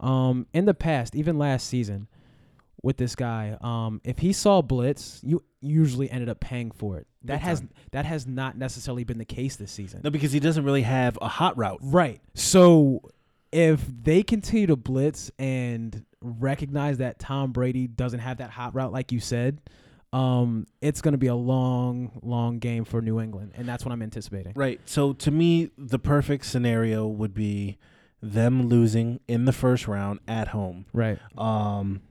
um, in the past, even last season, with this guy, um, if he saw blitz, you usually ended up paying for it. That Big has time. that has not necessarily been the case this season. no, because he doesn't really have a hot route. Right. So if they continue to blitz and recognize that Tom Brady doesn't have that hot route, like you said, um, it's going to be a long, long game for New England, and that's what I'm anticipating. Right. So to me, the perfect scenario would be them losing in the first round at home. Right. Um,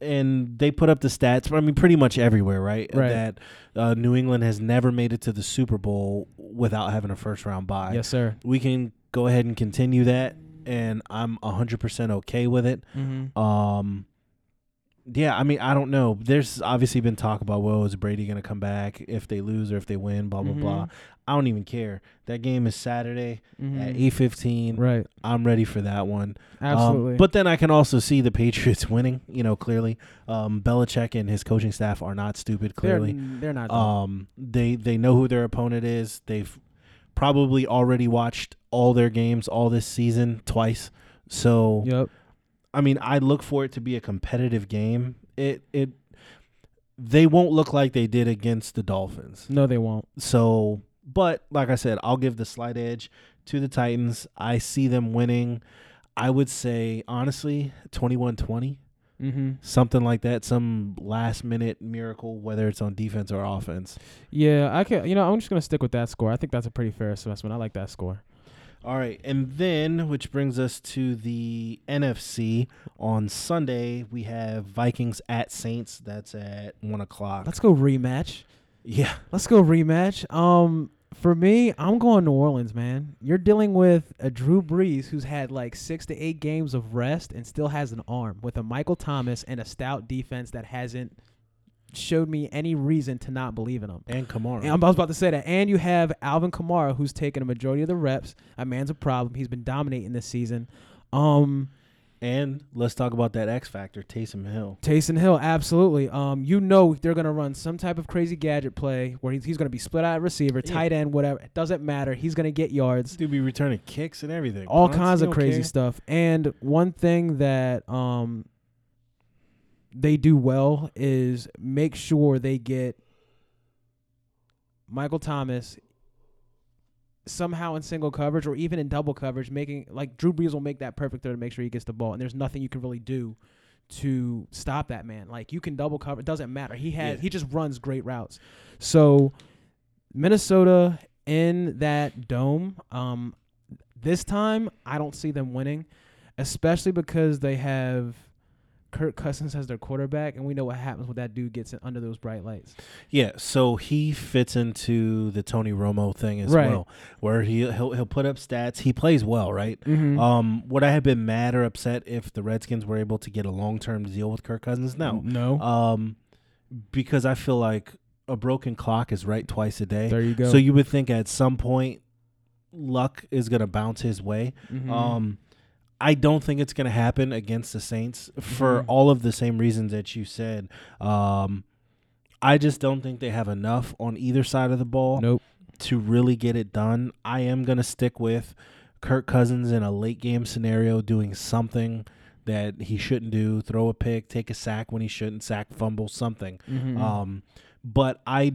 and they put up the stats. I mean, pretty much everywhere, right? Right. That uh, New England has never made it to the Super Bowl without having a first round bye. Yes, sir. We can go ahead and continue that, and I'm hundred percent okay with it. Mm-hmm. Um, yeah, I mean, I don't know. There's obviously been talk about, well, is Brady going to come back if they lose or if they win? Blah blah blah. I don't even care. That game is Saturday at eight fifteen. Mm-hmm. Right. I'm ready for that one. Um, Absolutely. but then I can also see the Patriots winning. You know, clearly, um, Belichick and his coaching staff are not stupid. they're, Clearly, they're not. um, they they know who their opponent is. They've probably already watched all their games all this season twice. So yep. I mean, I look for it to be a competitive game. It it they won't look like they did against the Dolphins. No, they won't. So, but like I said, I'll give the slight edge to the Titans. I see them winning. I would say honestly, 21-20, Mm-hmm. something like that, some last minute miracle whether it's on defense or offense. Yeah, I can. You know, I'm just gonna stick with that score. I think that's a pretty fair assessment. I like that score. All right, and then which brings us to the NFC on Sunday. We have Vikings at Saints. That's at one o'clock. Let's go rematch. yeah, Let's go rematch. Um, for me, I'm going New Orleans, man. You're dealing with a Drew Brees who's had like six to eight games of rest and still has an arm, with a Michael Thomas and a stout defense that hasn't showed me any reason to not believe in him. and Kamara. And I was about to say that. And you have Alvin Kamara, who's taken a majority of the reps. A man's a problem. He's been dominating this season. Um, And let's talk about that X factor, Taysom Hill. Taysom Hill, absolutely. Um, you know they're gonna run some type of crazy gadget play where he's, he's gonna be split out receiver, Yeah. tight end, whatever. It doesn't matter. He's gonna get yards, Dude be returning kicks and everything. all Punts, kinds of crazy care. stuff. And one thing that um they do well is make sure they get Michael Thomas somehow in single coverage or even in double coverage, making like Drew Brees will make that perfect throw to make sure he gets the ball, and there's nothing you can really do to stop that man. Like you can double cover, it doesn't matter. He has Yeah. he just runs great routes. So Minnesota in that dome, um, this time I don't see them winning, especially because they have Kirk Cousins as their quarterback, and we know what happens when that dude gets under those bright lights. Yeah, so he fits into the Tony Romo thing as Right. well, where he he'll he'll put up stats. He plays well, right? Mm-hmm. Um, would I have been mad or upset if the Redskins were able to get a long term deal with Kirk Cousins? No, no. um, because I feel like a broken clock is right twice a day. there you go. So you would think at some point luck is gonna bounce his way. Mhm. Um, I don't think it's going to happen against the Saints for Mhm. all of the same reasons that you said. Um, I just don't think they have enough on either side of the ball nope. to really get it done. I am going to stick with Kirk Cousins in a late game scenario doing something that he shouldn't do, throw a pick, take a sack when he shouldn't, sack fumble, something. Mhm. Um, but I,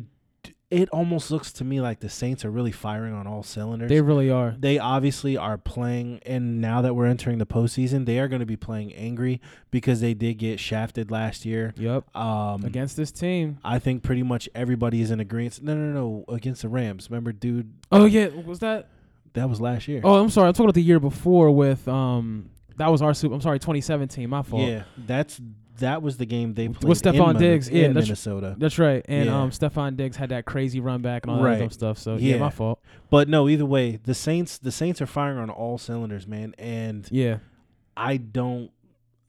it almost looks to me like the Saints are really firing on all cylinders. They really are. they obviously are playing, and now that we're entering the postseason, they are going to be playing angry because they did get shafted last year. Yep. Um, Against this team. I think pretty much everybody is in agreement. No, no, no, against the Rams. Remember, dude, Oh yeah, was that? that was last year. Oh, I'm sorry. I'm talking about the year before with um. That was our super. I'm sorry, 2017. My fault. yeah, that's that was the game they With played Stefon in Diggs, yeah, in that's- Minnesota. That's right. And Yeah. um, Stefon Diggs had that crazy run back and all that Right. other stuff. So yeah. Yeah. my fault. But no, either way, the Saints the Saints are firing on all cylinders, man. And Yeah. I don't.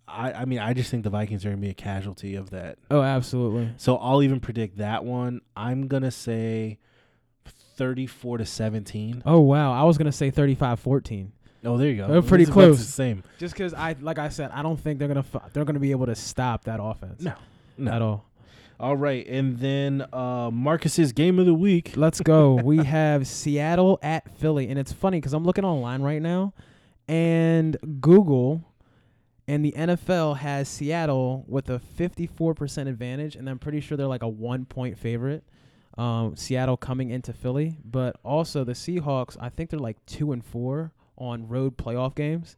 I I mean, I just think the Vikings are gonna be a casualty of that. Oh, absolutely. So I'll even predict that one. I'm gonna say thirty-four to seventeen. Oh wow, I was gonna say 35-14. Oh, there you go. They're pretty It's about the close. same. Just because I, like I said, I don't think they're gonna f- they're gonna be able to stop that offense. No, no. at all. All right, and then uh Marcus's game of the week. Let's go. we have Seattle at Philly, and it's funny because I'm looking online right now, and Google and the NFL has Seattle with a 54% advantage, and I'm pretty sure they're like a one point favorite. Um, Seattle coming into Philly, but also the Seahawks. I think they're like two and four on road playoff games,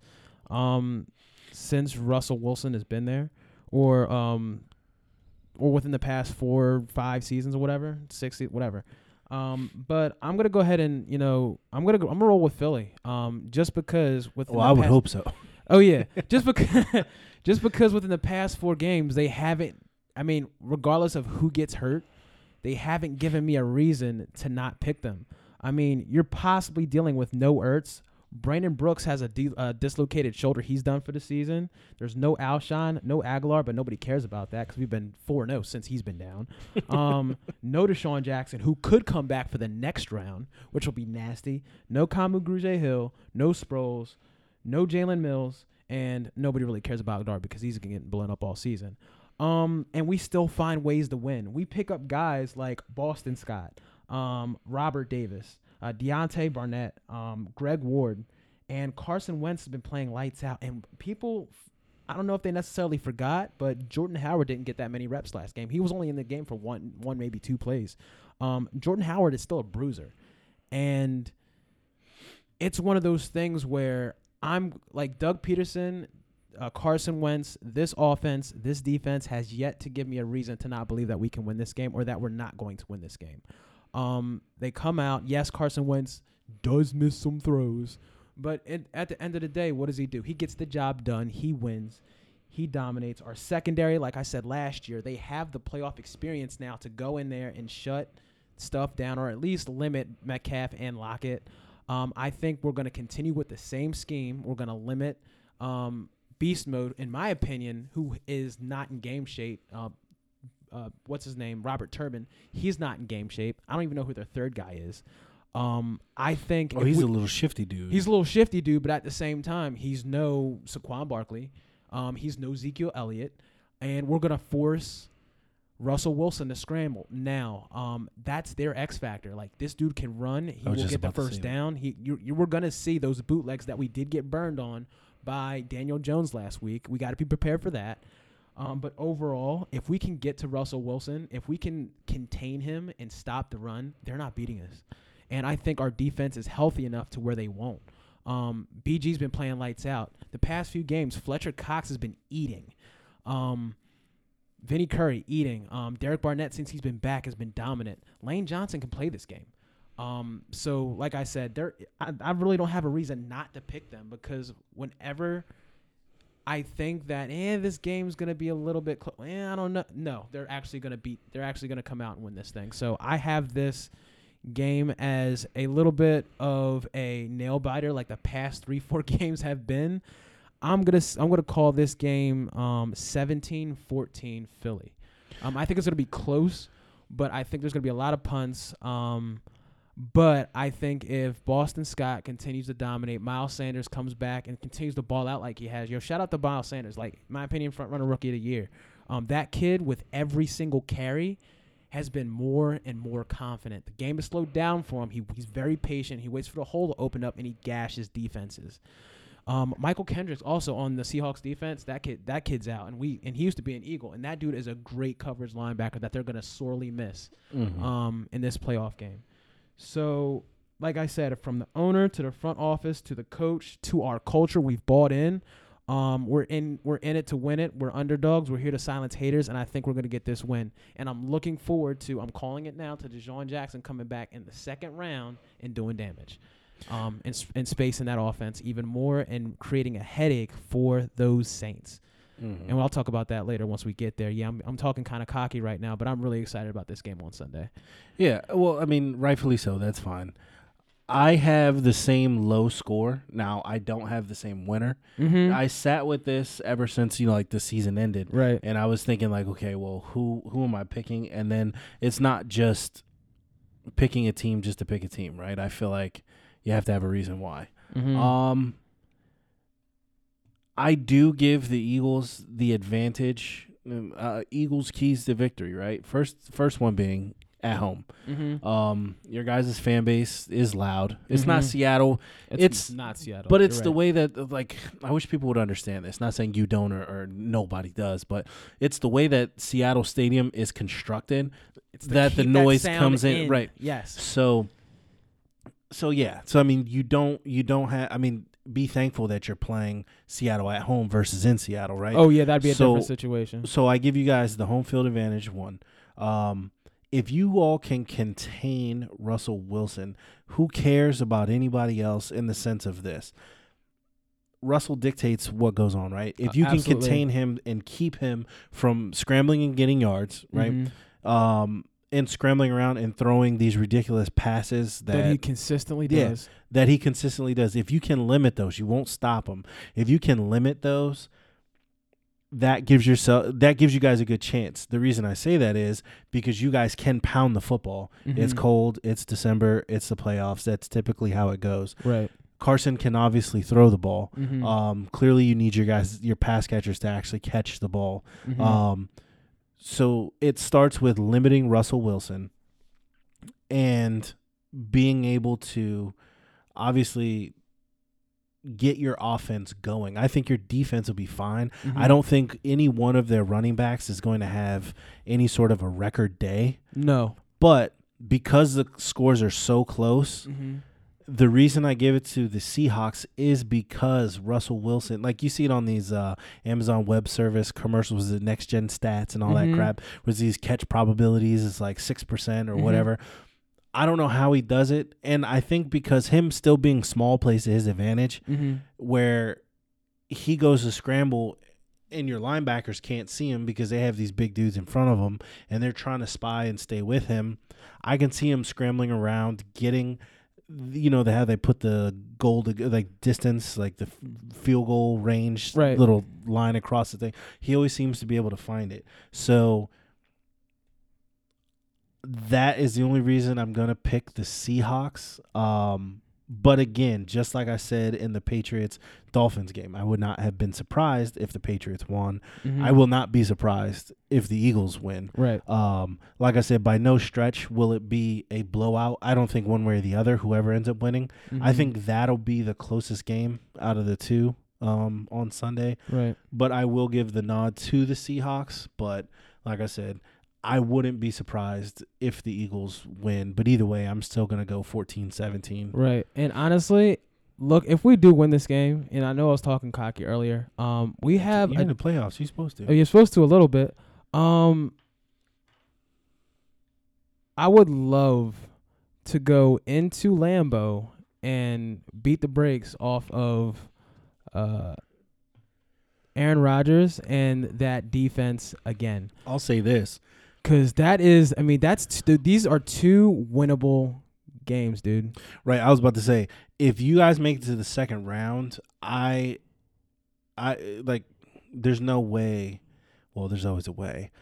um, since Russell Wilson has been there, or um, or within the past four, five seasons or whatever, six, whatever. Um, but I'm gonna go ahead and you know I'm gonna go, I'm gonna roll with Philly. Um, just because with Well, I would hope so. Oh yeah, just because just because within the past four games they haven't. I mean, regardless of who gets hurt, they haven't given me a reason to not pick them. I mean, you're possibly dealing with no Ertz. Brandon Brooks has a de- uh, dislocated shoulder. He's done for the season. There's no Alshon, no Agholor, but nobody cares about that because we've been 4 0 since he's been down. Um, no DeSean Jackson, who could come back for the next round, which will be nasty. No Kamu Grugier Hill, no Sproles, no Jalen Mills, and nobody really cares about Dar because he's getting blown up all season. Um, and we still find ways to win. We pick up guys like Boston Scott, um, Robert Davis, uh, Deontay Burnett, um, Greg Ward, and Carson Wentz has been playing lights out. And people, I don't know if they necessarily forgot, but Jordan Howard didn't get that many reps last game. He was only in the game for one, one maybe two plays. Um, Jordan Howard is still a bruiser, and it's one of those things where I'm like Doug Pederson, uh, Carson Wentz. This offense, this defense has yet to give me a reason to not believe that we can win this game or that we're not going to win this game. Um, they come out. Yes, Carson Wentz does miss some throws, but it, at the end of the day, what does he do? He gets the job done. He wins. He dominates. Our secondary, like I said last year, they have the playoff experience now to go in there and shut stuff down or at least limit Metcalf and Lockett. Um, I think we're going to continue with the same scheme. We're going to limit um, Beast Mode, in my opinion, who is not in game shape. Uh, uh, what's his name? Robert Turbin. He's not in game shape. I don't even know who their third guy is. Um, I think Oh, he's we- a little shifty dude. He's a little shifty dude, but at the same time, he's no Saquon Barkley. Um, he's no Ezekiel Elliott, and we're gonna force Russell Wilson to scramble. Now, um, that's their X factor. Like this dude can run. He will get the about to say first down. He, you, you were gonna see those bootlegs that we did get burned on by Daniel Jones last week. We got to be prepared for that. Um, but overall, if we can get to Russell Wilson, if we can contain him and stop the run, they're not beating us. And I think our defense is healthy enough to where they won't. Um, BG's been playing lights out. The past few games, Fletcher Cox has been eating. Um, Vinny Curry eating. Um, Derek Barnett, since he's been back, has been dominant. Lane Johnson can play this game. Um, so like I said, I, I really don't have a reason not to pick them because whenever I think that eh, this game's gonna be a little bit close. Eh, I don't know. No, they're actually gonna beat. They're actually gonna come out and win this thing. So I have this game as a little bit of a nail biter, like the past three four games have been. I'm gonna I'm gonna call this game um 17-14 Philly. Um, I think it's gonna be close, but I think there's gonna be a lot of punts. Um, but I think if Boston Scott continues to dominate, Miles Sanders comes back and continues to ball out like he has. Yo, shout out to Miles Sanders. Like, my opinion, front runner rookie of the year. Um, that kid with every single carry has been more and more confident. The game has slowed down for him. He, he's very patient. He waits for the hole to open up and he gashes defenses. Um, Mychal Kendricks also on the Seahawks defense. That kid, that kid's out, and we and he used to be an Eagle, and that dude is a great coverage linebacker that they're gonna sorely miss Mhm. um, in this playoff game. So, like I said, from the owner to the front office to the coach to our culture, we've bought in. Um, we're in we're in it to win it. We're underdogs. We're here to silence haters, and I think we're gonna get this win. And I'm looking forward to. I'm calling it now to DeSean Jackson coming back in the second round and doing damage, um, and and spacing that offense even more and creating a headache for those Saints. Mhm. And I'll talk about that later once we get there. Yeah, I'm I'm talking kind of cocky right now, but I'm really excited about this game on Sunday. Yeah, well, I mean, rightfully so. That's fine. I have the same low score. Now, I don't have the same winner. Mm-hmm. I sat with this ever since you know, like the season ended, right. and I was thinking like, okay, well, who who am I picking? And then it's not just picking a team just to pick a team, right? I feel like you have to have a reason why. Mm-hmm. Um, I do give the Eagles the advantage. um, Uh, Eagles keys to victory, right? First, first one being at home. mm-hmm. Um, your guys' fan base is loud. It's not Mhm. Seattle, it's, it's- not Seattle, but it's the way that like I wish people would understand this. Not saying you don't or, or nobody does, but it's the way that Seattle Stadium is constructed. it's that the noise sound comes in- right. Yes. So, so yeah. So I mean, you don't you don't have. I mean, be thankful that you're playing Seattle at home versus in Seattle, right? Oh yeah, that'd be a So- different situation. So I give you guys the home field advantage. One, um, if you all can contain Russell Wilson, who cares about anybody else in the sense of this? Russell dictates what goes on, right? If you can absolutely. contain him and keep him from scrambling and getting yards, right? Mhm. Um, and scrambling around and throwing these ridiculous passes that That he consistently Yeah. does. that he consistently does. If you can limit those, you won't stop them. If you can limit those, that gives yourself that gives you guys a good chance. The reason I say that is because you guys can pound the football. It's Mhm. cold, it's December, it's the playoffs. That's typically how it goes. Right. Carson can obviously throw the ball. Mhm. Um, clearly you need your guys your pass catchers to actually catch the ball. Mhm. Um, so it starts with limiting Russell Wilson and being able to obviously get your offense going. I think your defense will be fine. I Mhm. don't think any one of their running backs is going to have any sort of a record day, No. but because the scores are so close, Mm-hmm. The reason I give it to the Seahawks is because Russell Wilson, like you see it on these uh, Amazon Web Service commercials, the next gen stats and all Mhm. that crap, with these catch probabilities is like six percent or Mhm. whatever. I don't know how he does it, and I think because him still being small plays to his advantage, Mm-hmm. where he goes to scramble. And your linebackers can't see him because they have these big dudes in front of them, and they're trying to spy and stay with him. I can see him scrambling around, getting you know, they how they put the goal to like distance, like the f- field goal range Right. little line across the thing. He always seems to be able to find it. So that is the only reason I'm gonna pick the Seahawks. Um, but again, just like I said in the Patriots Dolphins game, I would not have been surprised if the Patriots won. Mm-hmm. I will not be surprised if the Eagles win. Right. Um, like I said, by no stretch will it be a blowout. I don't think one way or the other, whoever ends up winning. I Mhm. think that'll be the closest game out of the two um, on Sunday. Right. But I will give the nod to the Seahawks. But like I said, I wouldn't be surprised if the Eagles win. But either way, I'm still going to go 14 17. Right. And honestly, look, if we do win this game, and I know I was talking cocky earlier, um, we have You're a in the playoffs. You're supposed Oh, to. you're supposed to a little bit. Um, I would love to go into Lambeau and beat the brakes off of uh, Aaron Rodgers and that defense again. I'll say this. Cause that is, I mean, that's t- these are two winnable games, dude. Right. I was about to say, if you guys make it to the second round, I, I like, there's no way. Well, there's always a way,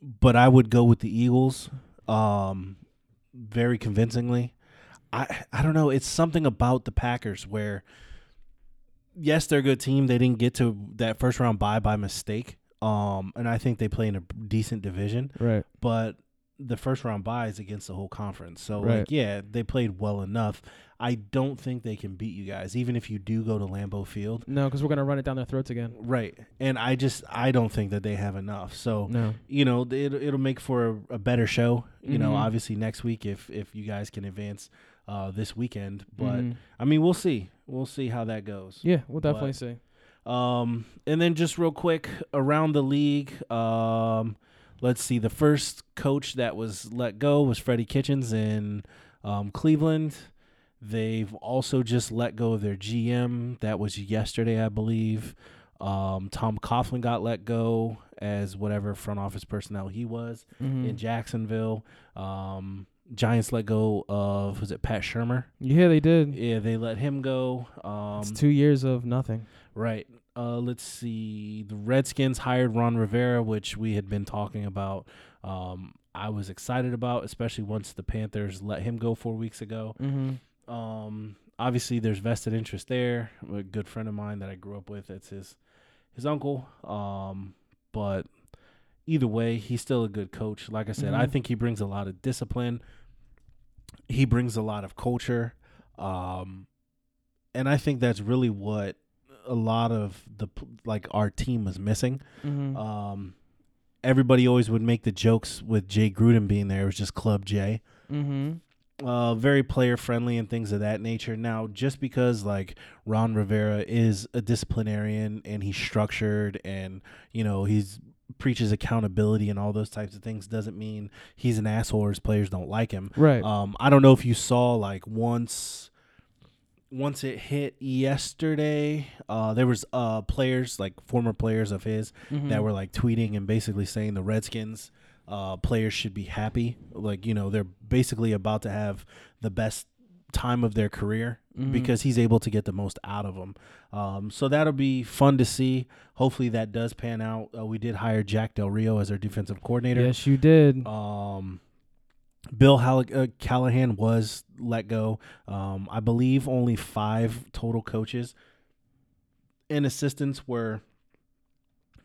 but I would go with the Eagles, um, very convincingly. I I don't know. It's something about the Packers where, yes, they're a good team. They didn't get to that first round bye by mistake. Um, and I think they play in a decent division Right. but the first round bye is against the whole conference. So Right. like yeah, they played well enough. I don't think they can beat you guys, even if you do go to Lambeau Field. No, because we're gonna run it down their throats again. Right. And I just I don't think that they have enough. So No. you know it, it'll make for a, a better show. You know, Mhm. obviously next week if if you guys can advance uh, this weekend. But Mhm. I mean, we'll see. We'll see how that goes. yeah, we'll definitely But- see. Um, and then just real quick around the league, um, let's see. The first coach that was let go was Freddie Kitchens in um, Cleveland. They've also just let go of their GM. That was yesterday, I believe. Um, Tom Coughlin got let go as whatever front office personnel he was Mhm. in Jacksonville. Um, Giants let go of was it Pat Shurmur? Yeah, they did. Yeah, they let him go. Um, it's two years of nothing. Right. Uh, let's see. The Redskins hired Ron Rivera, which we had been talking about. Um, I was excited about, especially once the Panthers let him go four weeks ago. Mm-hmm. Um, obviously, there's vested interest there. A good friend of mine that I grew up with, it's his his uncle. Um, but either way, he's still a good coach. Like I said, I Mhm. think he brings a lot of discipline. He brings a lot of culture. Um, and I think that's really what a lot of the like our team was missing. Mm-hmm. Um, everybody always would make the jokes with Jay Gruden being there. It was just Club Jay. mm-hmm. Uh, very player friendly and things of that nature. Now, just because like Ron Rivera is a disciplinarian and he's structured and you know he's preaches accountability and all those types of things doesn't mean he's an asshole or his players don't like him. Right. Um, I don't know if you saw like once once it hit yesterday, uh, there was uh players like former players of his Mhm. that were like tweeting and basically saying the Redskins uh players should be happy. Like, you know, they're basically about to have the best time of their career Mhm. because he's able to get the most out of them. Um, so that'll be fun to see. Hopefully that does pan out. Uh, we did hire Jack Del Rio as our defensive coordinator. Yes, you did. Um, Bill Hall- uh, Callahan was let go. Um, I believe only five total coaches and assistants were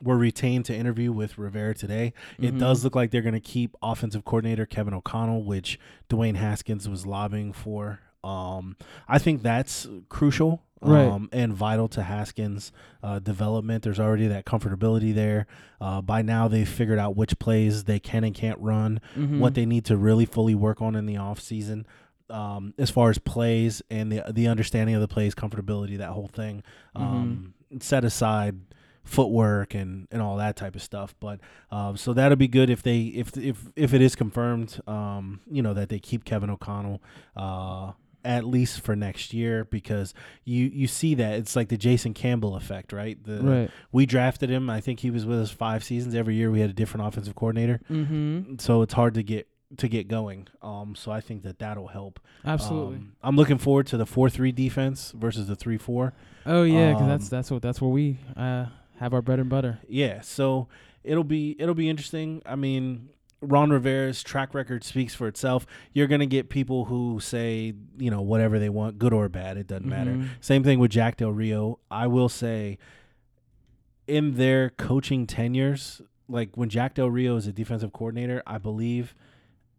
were retained to interview with Rivera today. It Mhm. does look like they're going to keep offensive coordinator Kevin O'Connell, which Dwayne Haskins was lobbying for. Um, I think that's crucial Right. um, and vital to Haskins' uh, development. There's already that comfortability there. Uh, by now, they've figured out which plays they can and can't run, Mhm. what they need to really fully work on in the offseason. Um, as far as plays and the the understanding of the plays, comfortability, that whole thing. Um, Set aside footwork and, and all that type of stuff. But um, so that'll be good if they if if if it is confirmed, um, you know that they keep Kevin O'Connell. Uh, at least for next year, because you you see that it's like the Jason Campbell effect, right? The right. we drafted him. I think he was with us five seasons. Every year we had a different offensive coordinator, Mm-hmm. so it's hard to get to get going. Um, so I think that that'll help. Absolutely. Um, I'm looking forward to the four three defense versus the three four. oh yeah, because um, that's that's what that's where we uh, have our bread and butter. Yeah, so it'll be it'll be interesting. I mean, Ron Rivera's track record speaks for itself. You're gonna get people who say you know whatever they want, good or bad. It doesn't matter. Mhm. Same thing with Jack Del Rio. I will say, in their coaching tenures, like when Jack Del Rio is a defensive coordinator, I believe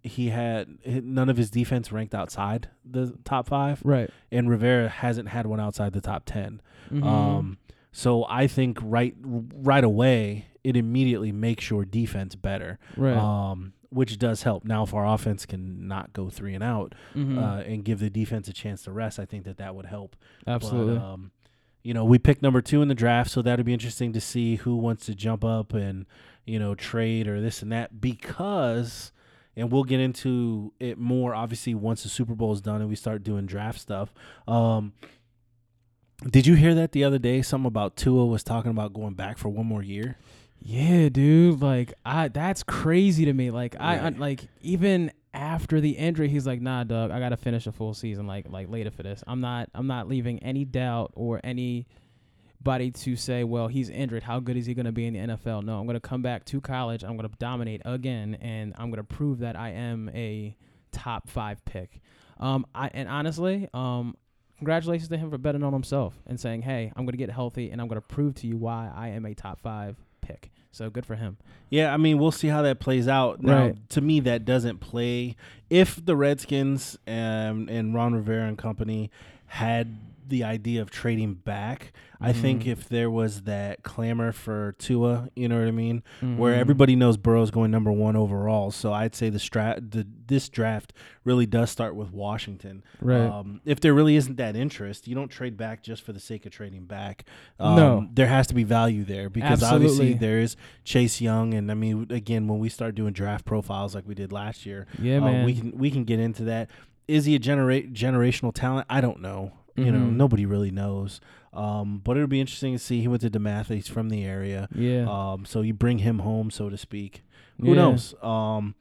he had none of his defense ranked outside the top five, Right. and Rivera hasn't had one outside the top 10 Mhm. Um, so I think right right away it immediately makes your defense better, right. um, which does help. Now, if our offense can not go three and out Mhm. uh, and give the defense a chance to rest, I think that that would help. Absolutely. But, um, you know, we picked number two in the draft, so that'd be interesting to see who wants to jump up and you know trade or this and that because. And we'll get into it more obviously once the Super Bowl is done and we start doing draft stuff. Um, did you hear that the other day? Something about Tua was talking about going back for one more year. Yeah, dude. Like I that's crazy to me. Like I, I Right. like even after the injury, he's like, nah, Doug, I gotta finish a full season like like later for this. I'm not I'm not leaving any doubt or anybody to say, well, he's injured. How good is he gonna be in the NFL? No, I'm gonna come back to college. I'm gonna dominate again, and I'm gonna prove that I am a top five pick. Um, I and honestly, um, congratulations to him for betting on himself and saying, hey, I'm gonna get healthy and I'm gonna prove to you why I am a top five pick. So good for him. Yeah, I mean, we'll see how that plays out. Now, Right. to me, that doesn't play. If the Redskins and, and Ron Rivera and company had the idea of trading back, I think Mhm. if there was that clamor for Tua, you know what I mean, where Mhm. everybody knows Burrow's going number one overall. So I'd say the strat, the, this draft really does start with Washington. Right. Um, if there really isn't that interest, you don't trade back just for the sake of trading back. Um, No. there has to be value there because obviously there is Chase Young, and I mean, again, when we start doing draft profiles like we did last year, yeah, uh, man. we can we can get into that. Is he a genera- generational talent? I don't know. You know, Mhm. nobody really knows. Um, but it'll be interesting to see. He went to DeMatha. He's from the area. yeah. Um, so you bring him home, so to speak. Who Yeah. knows? Um,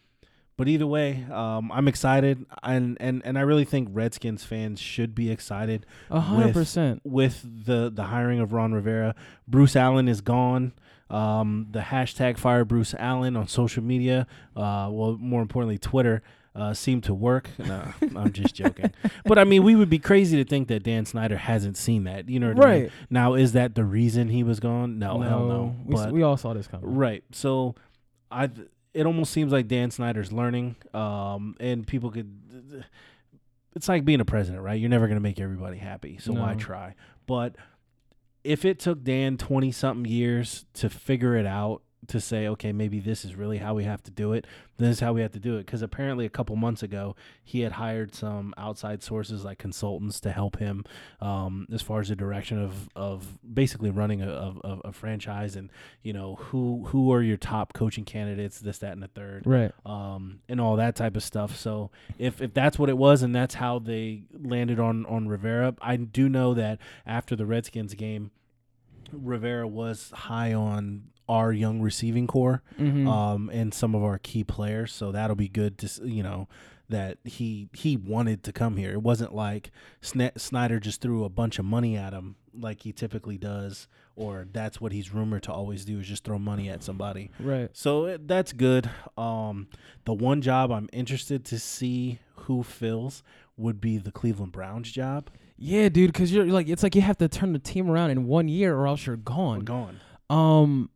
but either way, um, I'm excited, and, and and I really think Redskins fans should be excited hundred with- percent. with the the hiring of Ron Rivera. Bruce Allen is gone. Um, the hashtag fire Bruce Allen on social media, uh, well, more importantly, Twitter, uh, seemed to work. No, I'm just joking. But I mean, we would be crazy to think that Dan Snyder hasn't seen that. You know what I mean? Right. Now, is that the reason he was gone? No, hell no. We, But we all saw this coming. Right. So I it almost seems like Dan Snyder's learning um and people could it's like being a president, right? You're never going to make everybody happy. So why try? But if it took Dan 20 something years to figure it out to say, okay, maybe this is really how we have to do it. This is how we have to do it. Because apparently, a couple months ago, he had hired some outside sources like consultants to help him um, as far as the direction of, of basically running a, of of a franchise and you know who who are your top coaching candidates, this, that, and the third Right. um, and all that type of stuff. So if if that's what it was and that's how they landed on on Rivera, I do know that after the Redskins game, Rivera was high on our young receiving corps Mm-hmm. um, and some of our key players. So that'll be good to you know that he he wanted to come here. It wasn't like Snyder just threw a bunch of money at him like he typically does, or that's what he's rumored to always do is just throw money at somebody. right. So it, that's good. Um, the one job I'm interested to see who fills would be the Cleveland Browns job. Yeah, dude. Because you're like, it's like you have to turn the team around in one year, or else you're gone. Gone. Um,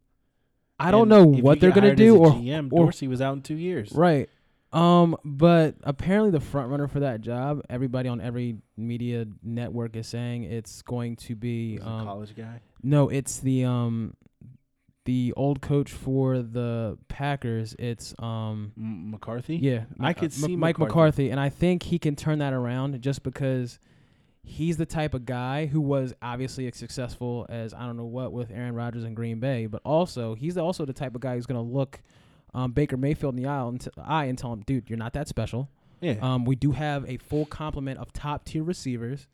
I don't And know what they're gonna do, or GM, or Dorsey was out in two years. right. Um, but apparently the front runner for that job, everybody on every media network is saying it's going to be um, college guy. no, it's the um the old coach for the Packers. It's um M- McCarthy. yeah, I could see Mike McCarthy. McCarthy, and I think he can turn that around just because he's the type of guy who was obviously as successful as I don't know what with Aaron Rodgers in Green Bay, but also he's also the type of guy who's gonna look um, Baker Mayfield in the eye and, t- eye and tell him, dude, you're not that special. Yeah. Um, we do have a full complement of top tier receivers.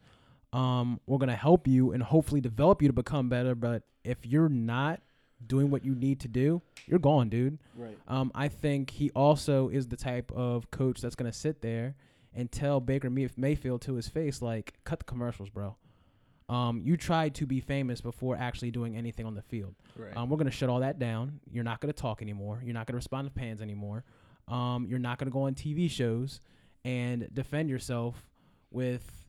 Um, we're gonna help you and hopefully develop you to become better. But if you're not doing what you need to do, you're gone, dude. right. Um, I think he also is the type of coach that's gonna sit there and tell Baker Mayfield to his face, like, cut the commercials, bro. Um, you tried to be famous before actually doing anything on the field. Right. Um, we're gonna shut all that down. You're not gonna talk anymore. You're not gonna respond to pans anymore. Um, you're not gonna go on TV shows and defend yourself with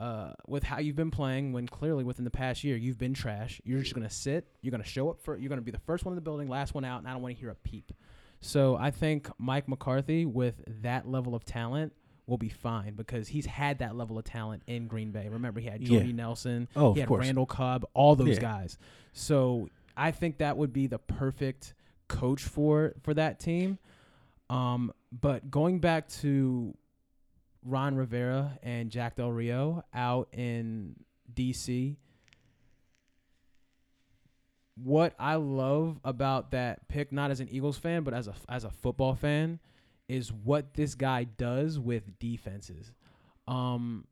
uh, with how you've been playing. When clearly within the past year you've been trash. You're just gonna sit. You're gonna show up for. You're gonna be the first one in the building, last one out, and I don't want to hear a peep. So I think Mike McCarthy with that level of talent will be fine because he's had that level of talent in Green Bay. Remember, he had Yeah. Jordy Nelson, oh, he had course. Randall Cobb, all those Yeah. guys. So I think that would be the perfect coach for for that team. Um, but going back to Ron Rivera and Jack Del Rio out in DC, what I love about that pick, not as an Eagles fan, but as a as a football fan, is what this guy does with defenses. Um,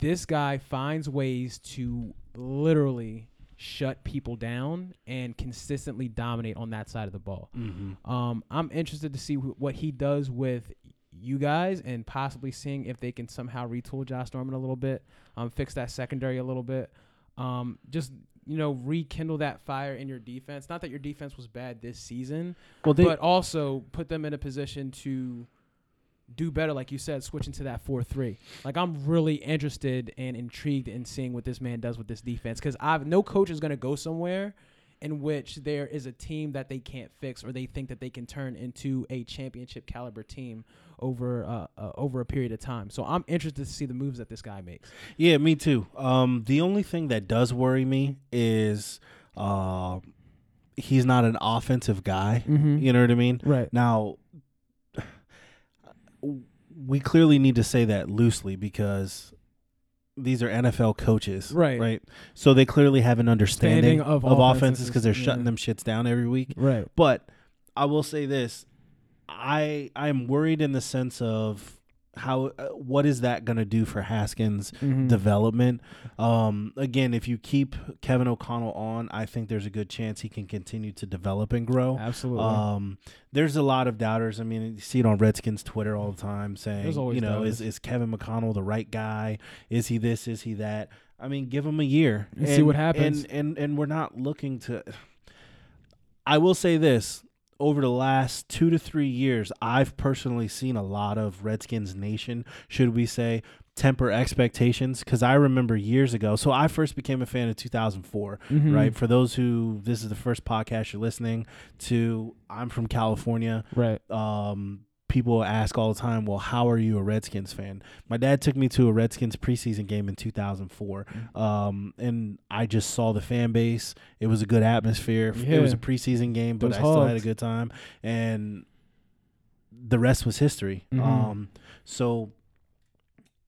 this guy finds ways to literally shut people down and consistently dominate on that side of the ball. Mm-hmm. Um, I'm interested to see wh- what he does with you guys and possibly seeing if they can somehow retool Josh Norman a little bit, um, fix that secondary a little bit, um, just you know rekindle that fire in your defense. Not that your defense was bad this season, Well, they but also put them in a position to do better, like you said, switch into that four three. Like I'm really interested and intrigued in seeing what this man does with this defense because I've no coach is gonna go somewhere in which there is a team that they can't fix or they think that they can turn into a championship caliber team over uh, uh, over a period of time. So I'm interested to see the moves that this guy makes. Yeah, me too. Um, the only thing that does worry me is uh, he's not an offensive guy. Mm-hmm. You know what I mean? Right. Now, we clearly need to say that loosely because these are NFL coaches, Right. Right. So they clearly have an understanding Standing of of, offenses, because they're yeah. shutting them shits down every week. Right. But I will say this: I I'm worried in the sense of how uh, what is that going to do for Haskins' Mhm. development? Um, again, if you keep Kevin O'Connell on, I think there's a good chance he can continue to develop and grow. Absolutely. Um, there's a lot of doubters. I mean, you see it on Redskins Twitter all the time saying, you know, doubters. is is Kevin McConnell the right guy? Is he this? Is he that? I mean, give him a year And see what happens. And and and we're not looking to. I will say this: over the last two to three years, I've personally seen a lot of Redskins Nation, should we say, temper expectations. Because I remember years ago. So I first became a fan in 2004 Mhm. right? For those who this is the first podcast you're listening to, I'm from California. Right. Um, people ask all the time, "Well, how are you a Redskins fan?" My dad took me to a Redskins preseason game in 2004, um, and I just saw the fan base. It was a good atmosphere. It was a preseason game, but I still had a good time, and the rest was history. Mhm. Um, so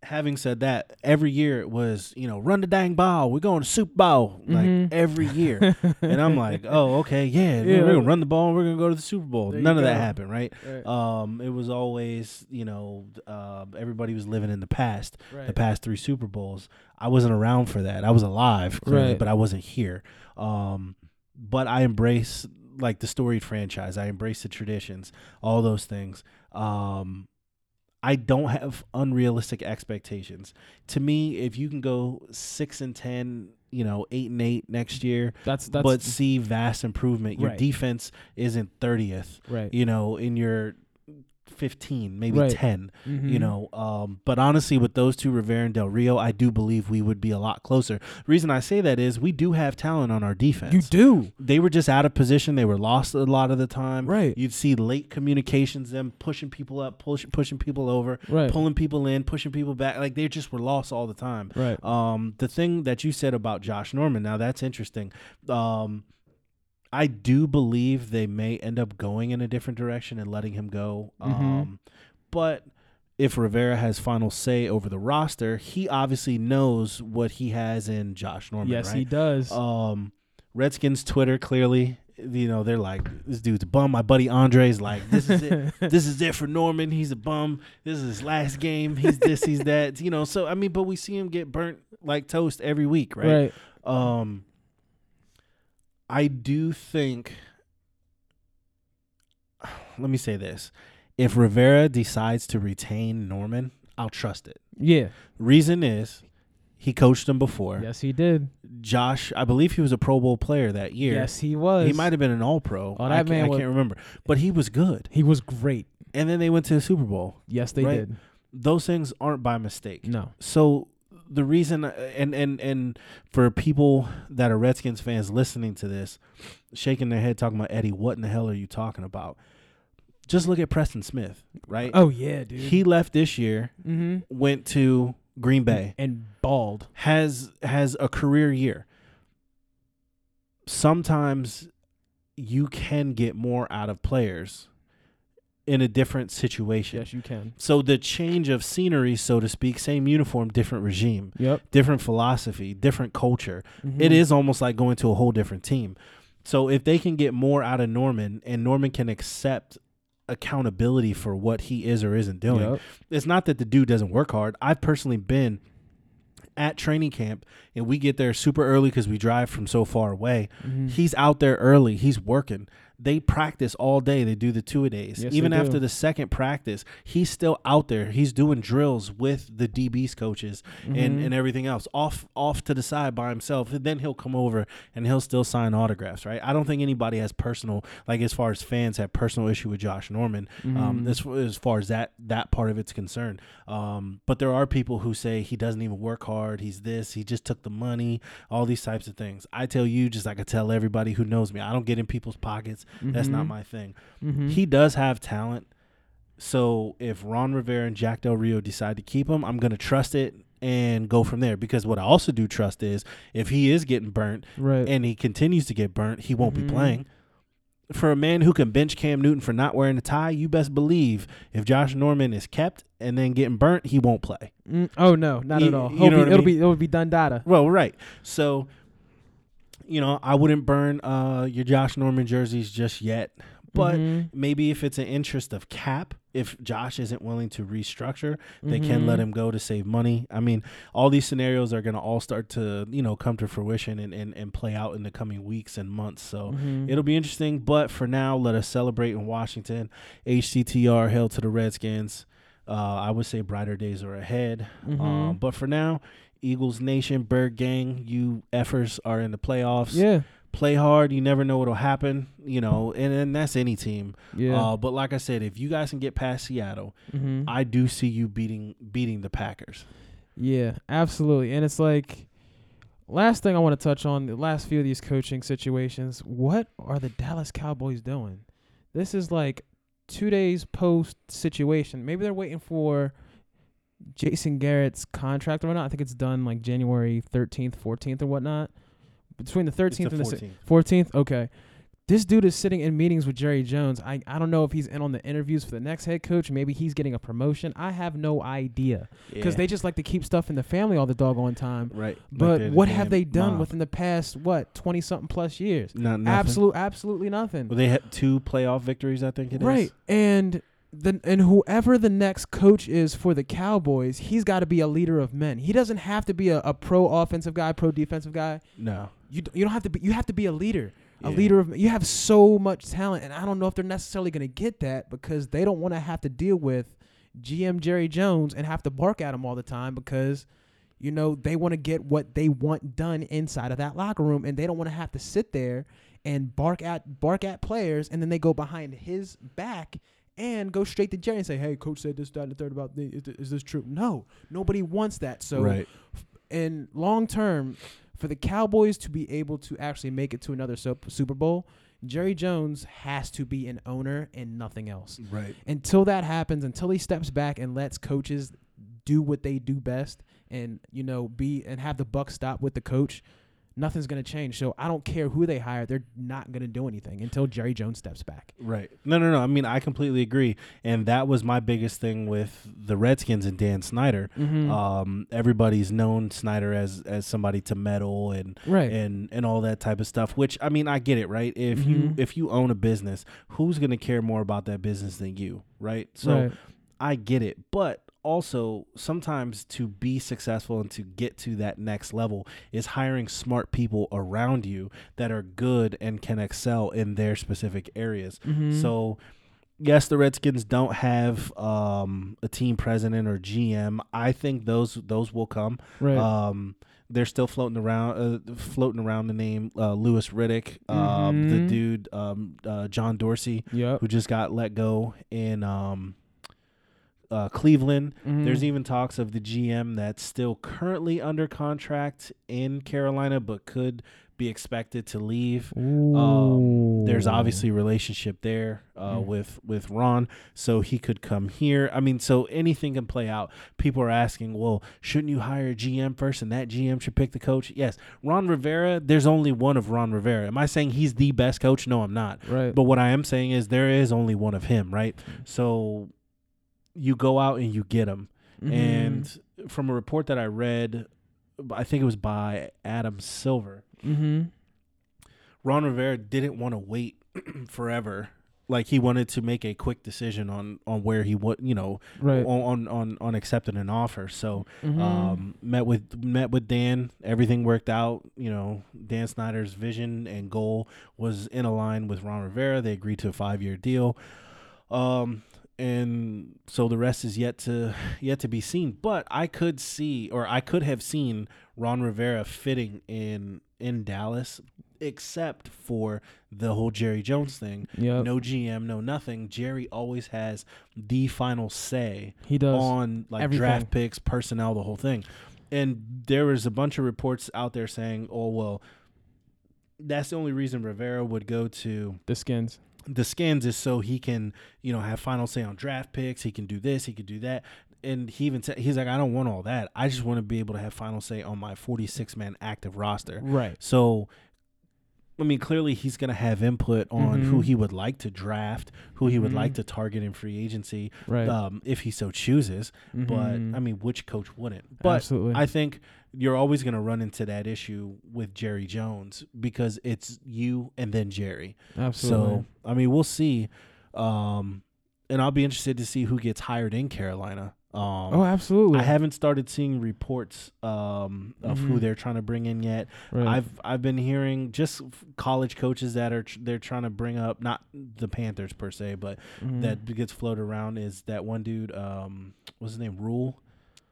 having said that, every year it was, you know, run the dang ball. We're going to Super Bowl like Mhm. every year. and I'm like, oh, okay, yeah, Yeah. we're gonna run the ball. and We're gonna go to the Super Bowl. There None of that happened, right? Right. Um, it was always, you know, uh, everybody was living in the past. right. The past three Super Bowls, I wasn't around for that. I was alive, clearly, Right. but I wasn't here. Um, but I embrace like the storied franchise. I embrace the traditions, all those things. Um, I don't have unrealistic expectations. To me, if you can go six and ten, you know, eight and eight next year, That's that's but see vast improvement. Your Right. defense isn't thirtieth, right. you know, in your fifteen, maybe Right. ten, you Mhm. know. Um, but honestly, with those two, Rivera and Del Rio, I do believe we would be a lot closer. reason I say that is we do have talent on our defense. you do They were just out of position. They were lost a lot of the time. Right. You'd see late communications, them pushing people up, push, pushing people over, right. pulling people in, pushing people back. Like they just were lost all the time. Right. Um, the thing that you said about Josh Norman, now that's interesting. Um, I do believe they may end up going in a different direction and letting him go. Mhm. Um, but if Rivera has final say over the roster, he obviously knows what he has in Josh Norman. yes, right? he does. Um, Redskins Twitter clearly, you know, they're like, this dude's a bum. My buddy Andre's like, this is it. this is it for Norman. He's a bum. This is his last game. He's this. He's that. You know. So I mean, but we see him get burnt like toast every week, right? right. Um, I do think. Let me say this: if Rivera decides to retain Norman, I'll trust it. Yeah. Reason is, he coached him before. Yes, he did. Josh, I believe he was a Pro Bowl player that year. Yes, he was. He might have been an All Pro. Oh, I, that can't, man I can't remember, but he was good. He was great. And then they went to the Super Bowl. Yes, they Right. did. Those things aren't by mistake. No. So the reason, and and and for people that are Redskins fans listening to this, shaking their head talking about Eddie, what in the hell are you talking about? Just look at Preston Smith, right? Oh yeah, dude. He left this year, mm-hmm. went to Green Bay, and bald. has has a career year. Sometimes you can get more out of players in a different situation. Yes, you can. So the change of scenery, so to speak, same uniform, different regime, Yep. different philosophy, different culture. Mhm. It is almost like going to a whole different team. So if they can get more out of Norman and Norman can accept accountability for what he is or isn't doing, Yep. it's not that the dude doesn't work hard. I've personally been at training camp and we get there super early because we drive from so far away. Mhm. He's out there early. He's working. They practice all day. They do the two a days. Yes, Even after the second practice, he's still out there. He's doing drills with the DBs coaches and, Mhm. and everything else off off to the side by himself. And then he'll come over and he'll still sign autographs, right? I don't think anybody has personal like as far as fans have personal issue with Josh Norman. Um, Mhm. as, as far as that that part of it's concerned. Um, but there are people who say he doesn't even work hard. He's this. He just took the money. All these types of things. I tell you, just like I tell everybody who knows me, I don't get in people's pockets. That's not Mhm. my thing. Mhm. He does have talent. So if Ron Rivera and Jack Del Rio decide to keep him, I'm gonna trust it and go from there. Because what I also do trust is if he is getting burnt right. and he continues to get burnt, he won't Mhm. be playing. For a man who can bench Cam Newton for not wearing a tie, you best believe if Josh Norman is kept and then getting burnt, he won't play. Mm, oh no, not You- at all. you It'll know be, it'll mean? be it'll be done data. Well, right. So, you know, I wouldn't burn uh, your Josh Norman jerseys just yet. But Mhm. maybe if it's an interest of cap, if Josh isn't willing to restructure, they can let Mhm. him go to save money. I mean, all these scenarios are going to all start to, you know, come to fruition and, and, and play out in the coming weeks and months. So Mhm. it'll be interesting. But for now, let us celebrate in Washington. HTTR, hail to the Redskins. Uh, I would say brighter days are ahead. Mhm. Um, but for now, Eagles Nation, Bird Gang, you effers are in the playoffs. yeah, Play hard. You never know what'll happen. You know, and, and that's any team. yeah. Uh, but like I said, if you guys can get past Seattle, Mhm. I do see you beating beating the Packers. Yeah, absolutely. And it's like last thing I want to touch on the last few of these coaching situations. What are the Dallas Cowboys doing? This is like 2 days post situation. Maybe they're waiting for Jason Garrett's contract or not. I think it's done like January 13th, 14th or whatnot. Between the 13th the and the 14th. 14th? Okay. This dude is sitting in meetings with Jerry Jones. I, I don't know if he's in on the interviews for the next head coach. Maybe he's getting a promotion. I have no idea because Yeah. they just like to keep stuff in the family all the doggone time. right. But they're what have they done mob. within the past what twenty something plus years? Not nothing. Absolute, absolutely nothing. Well, they had two playoff victories, I think it is. right, and the and whoever the next coach is for the Cowboys, he's got to be a leader of men. He doesn't have to be a, a pro offensive guy, pro defensive guy. No. You d- you don't have to be. You have to be a leader. A leader of you have so much talent, and I don't know if they're necessarily going to get that because they don't want to have to deal with GM Jerry Jones and have to bark at him all the time because you know they want to get what they want done inside of that locker room, and they don't want to have to sit there and bark at bark at players, and then they go behind his back and go straight to Jerry and say, "Hey, coach said this, that, and the third about me. Is, th- is this true?" No, nobody wants that. So right. in long term, for the Cowboys to be able to actually make it to another Super Bowl, Jerry Jones has to be an owner and nothing else. Right. Until that happens, until he steps back and lets coaches do what they do best, and you know be and have the buck stop with the coach, nothing's gonna change. So I don't care who they hire; they're not gonna do anything until Jerry Jones steps back. Right. No, no, no. I mean, I completely agree, and that was my biggest thing with the Redskins and Dan Snyder. Mm-hmm. Um, everybody's known Snyder as as somebody to meddle and right. and and all that type of stuff. Which I mean, I get it, right? If you Mhm. if you own a business, who's gonna care more about that business than you, right? So right. I get it, but also sometimes to be successful and to get to that next level is hiring smart people around you that are good and can excel in their specific areas. Mhm. So yes, the Redskins don't have um, a team president or GM. I think those those will come. right. Um, they're still floating around, uh, floating around the name uh, Louis Riddick, um, the Mhm. dude um, uh, John Dorsey, yep. who just got let go in um, uh, Cleveland. There's Mhm. even talks of the GM that's still currently under contract in Carolina, but could be expected to leave. Um, there's obviously a relationship there uh, Mm. with with Ron, so he could come here. I mean, so anything can play out. People are asking, well, shouldn't you hire a GM first, and that GM should pick the coach? Yes, Ron Rivera. There's only one of Ron Rivera. Am I saying he's the best coach? No, I'm not. right. But what I am saying is there is only one of him, right? So you go out and you get him. Mhm. And from a report that I read, I think it was by Adam Silver. Mhm. Ron Rivera didn't want to wait forever. like he wanted to make a quick decision on on where he would you know Right. on, on on on accepting an offer. So Mhm. um, met with met with Dan. Everything worked out. You know, Dan Snyder's vision and goal was in a line with Ron Rivera. They agreed to a five year deal. Um, and so the rest is yet to yet to be seen. But I could see, or I could have seen Ron Rivera fitting in in Dallas, except for the whole Jerry Jones thing. Yep. No GM, no nothing. Jerry always has the final say he does. on like everything. draft picks, personnel, the whole thing. And there was a bunch of reports out there saying, "Oh well, that's the only reason Rivera would go to the skins. The Skins is so he can, you know, have final say on draft picks. He can do this, he can do that." And he even said, "He's like, I don't want all that. I just want to be able to have final say on my 46 man active roster." Right. So, I mean, clearly he's going to have input on who Mhm. he would like to draft, who he would like Mhm. to target in free agency, Right. um, if he so chooses. But Mhm. I mean, which coach wouldn't? But Absolutely. I think you're always going to run into that issue with Jerry Jones because it's you and then Jerry. Absolutely. So I mean, we'll see. Um, and I'll be interested to see who gets hired in Carolina. Um, oh, absolutely. I haven't started seeing reports um, of who Mhm. they're trying to bring in yet. Right. I've I've been hearing just college coaches that are tr- they're trying to bring up not the Panthers per se, but Mhm. that gets floated around is that one dude. Um, what's his name? Rhule.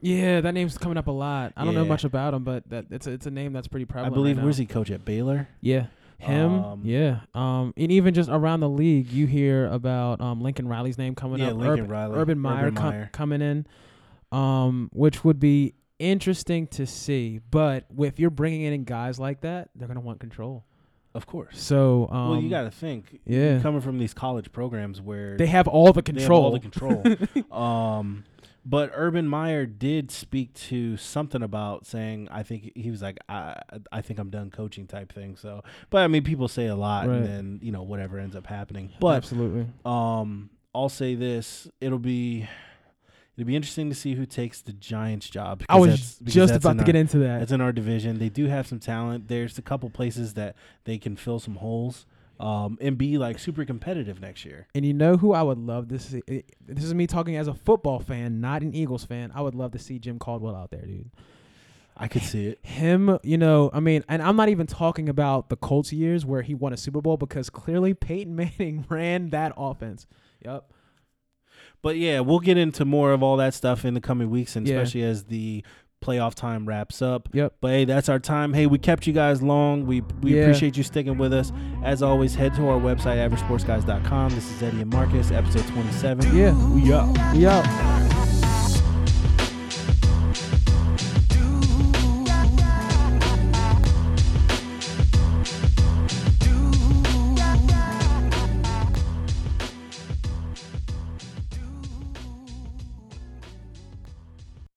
Yeah, that name's coming up a lot. I don't know much about him, but that it's a, it's a name that's pretty prevalent. I believe. right Where's he coach at Baylor? Yeah. Him, Um, yeah, um, and even just around the league, you hear about um, Lincoln Riley's name coming Yeah, up, Lincoln Urban, Riley, Urban Meyer, Urban com- coming in, um, which would be interesting to see. But if you're bringing in guys like that, they're gonna want control. Of course. So, um, well, you got to think. yeah. Coming from these college programs where they have all the control. all the control. um, but Urban Meyer did speak to something about saying, I think he was like, I, I think I'm done coaching type thing. So, but I mean, people say a lot, Right. and then you know whatever ends up happening. But Absolutely, um, I'll say this: it'll be it'll be interesting to see who takes the Giants job. I was that's- just that's about to our- get into that. It's in our division. They do have some talent. There's a couple places that they can fill some holes. Um, and be like super competitive next year. And you know who I would love to see? This is me talking as a football fan, not an Eagles fan. I would love to see Jim Caldwell out there, dude. I could see it. Him, you know, I mean, and I'm not even talking about the Colts years where he won a Super Bowl because clearly Peyton Manning ran that offense. Yep. But yeah, we'll get into more of all that stuff in the coming weeks, and Yeah. especially as the playoff time wraps up. Yep. But hey, that's our time. Hey, we kept you guys long. We we Yeah. appreciate you sticking with us. As always, head to our website, averagesportsguys.com. This is Eddie and Marcus, episode 27. Yeah. We up. We out.